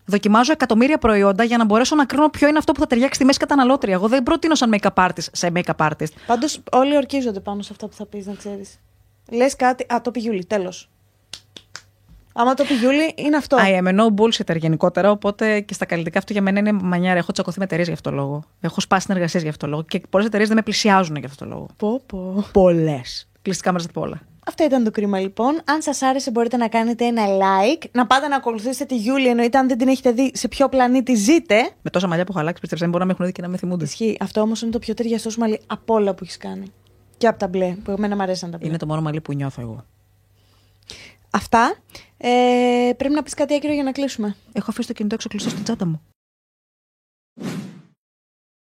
Δοκιμάζω εκατομμύρια προϊόντα για να μπορέσω να κρίνω ποιο είναι αυτό που θα ταιριάξει στη μέση καταναλώτρια. Εγώ δεν προτείνω σαν make-up artist σε make-up artist. Πάντως, όλοι ορκίζονται πάνω σε αυτά που θα πεις, να ξέρεις. Λες κάτι. Α, το πει Γιούλη, τέλος. Άμα το πει Γιούλη, είναι αυτό. I am a no bullshitter γενικότερα, οπότε και στα καλλιτικά αυτό για μένα είναι μανιάρα. Έχω τσακωθεί με εταιρείες για αυτό το λόγο. Έχω σπάσει συνεργασίες για αυτό το λόγο. Και πολλές εταιρείες δεν με πλησιάζουν για αυτό το λόγο. Πω, πω. Πολλές. Κλειστικά μέσα από όλα. Αυτό ήταν το κρίμα λοιπόν. Αν σας άρεσε, μπορείτε να κάνετε ένα like. Να πάτε να ακολουθήσετε τη Γιούλη, εννοείται αν δεν την έχετε δει σε ποιο πλανήτη ζείτε. Με τόσα μαλλιά που έχω αλλάξει, πιστεύω δεν μπορούν να με έχουν δει και να με θυμούνται. Ισχύει. Αυτό όμως είναι το πιο ταιριαστό σου μαλλί από όλα που έχεις κάνει. Και από τα μπλε, που εμένα μου αρέσαν τα μπλε. Είναι το μόνο μαλλί που νιώθω εγώ. Αυτά. Ε, πρέπει να πεις κάτι άκυρο για να κλείσουμε. Έχω αφήσει το κινητό έξω κλειστό στην τσάντα μου.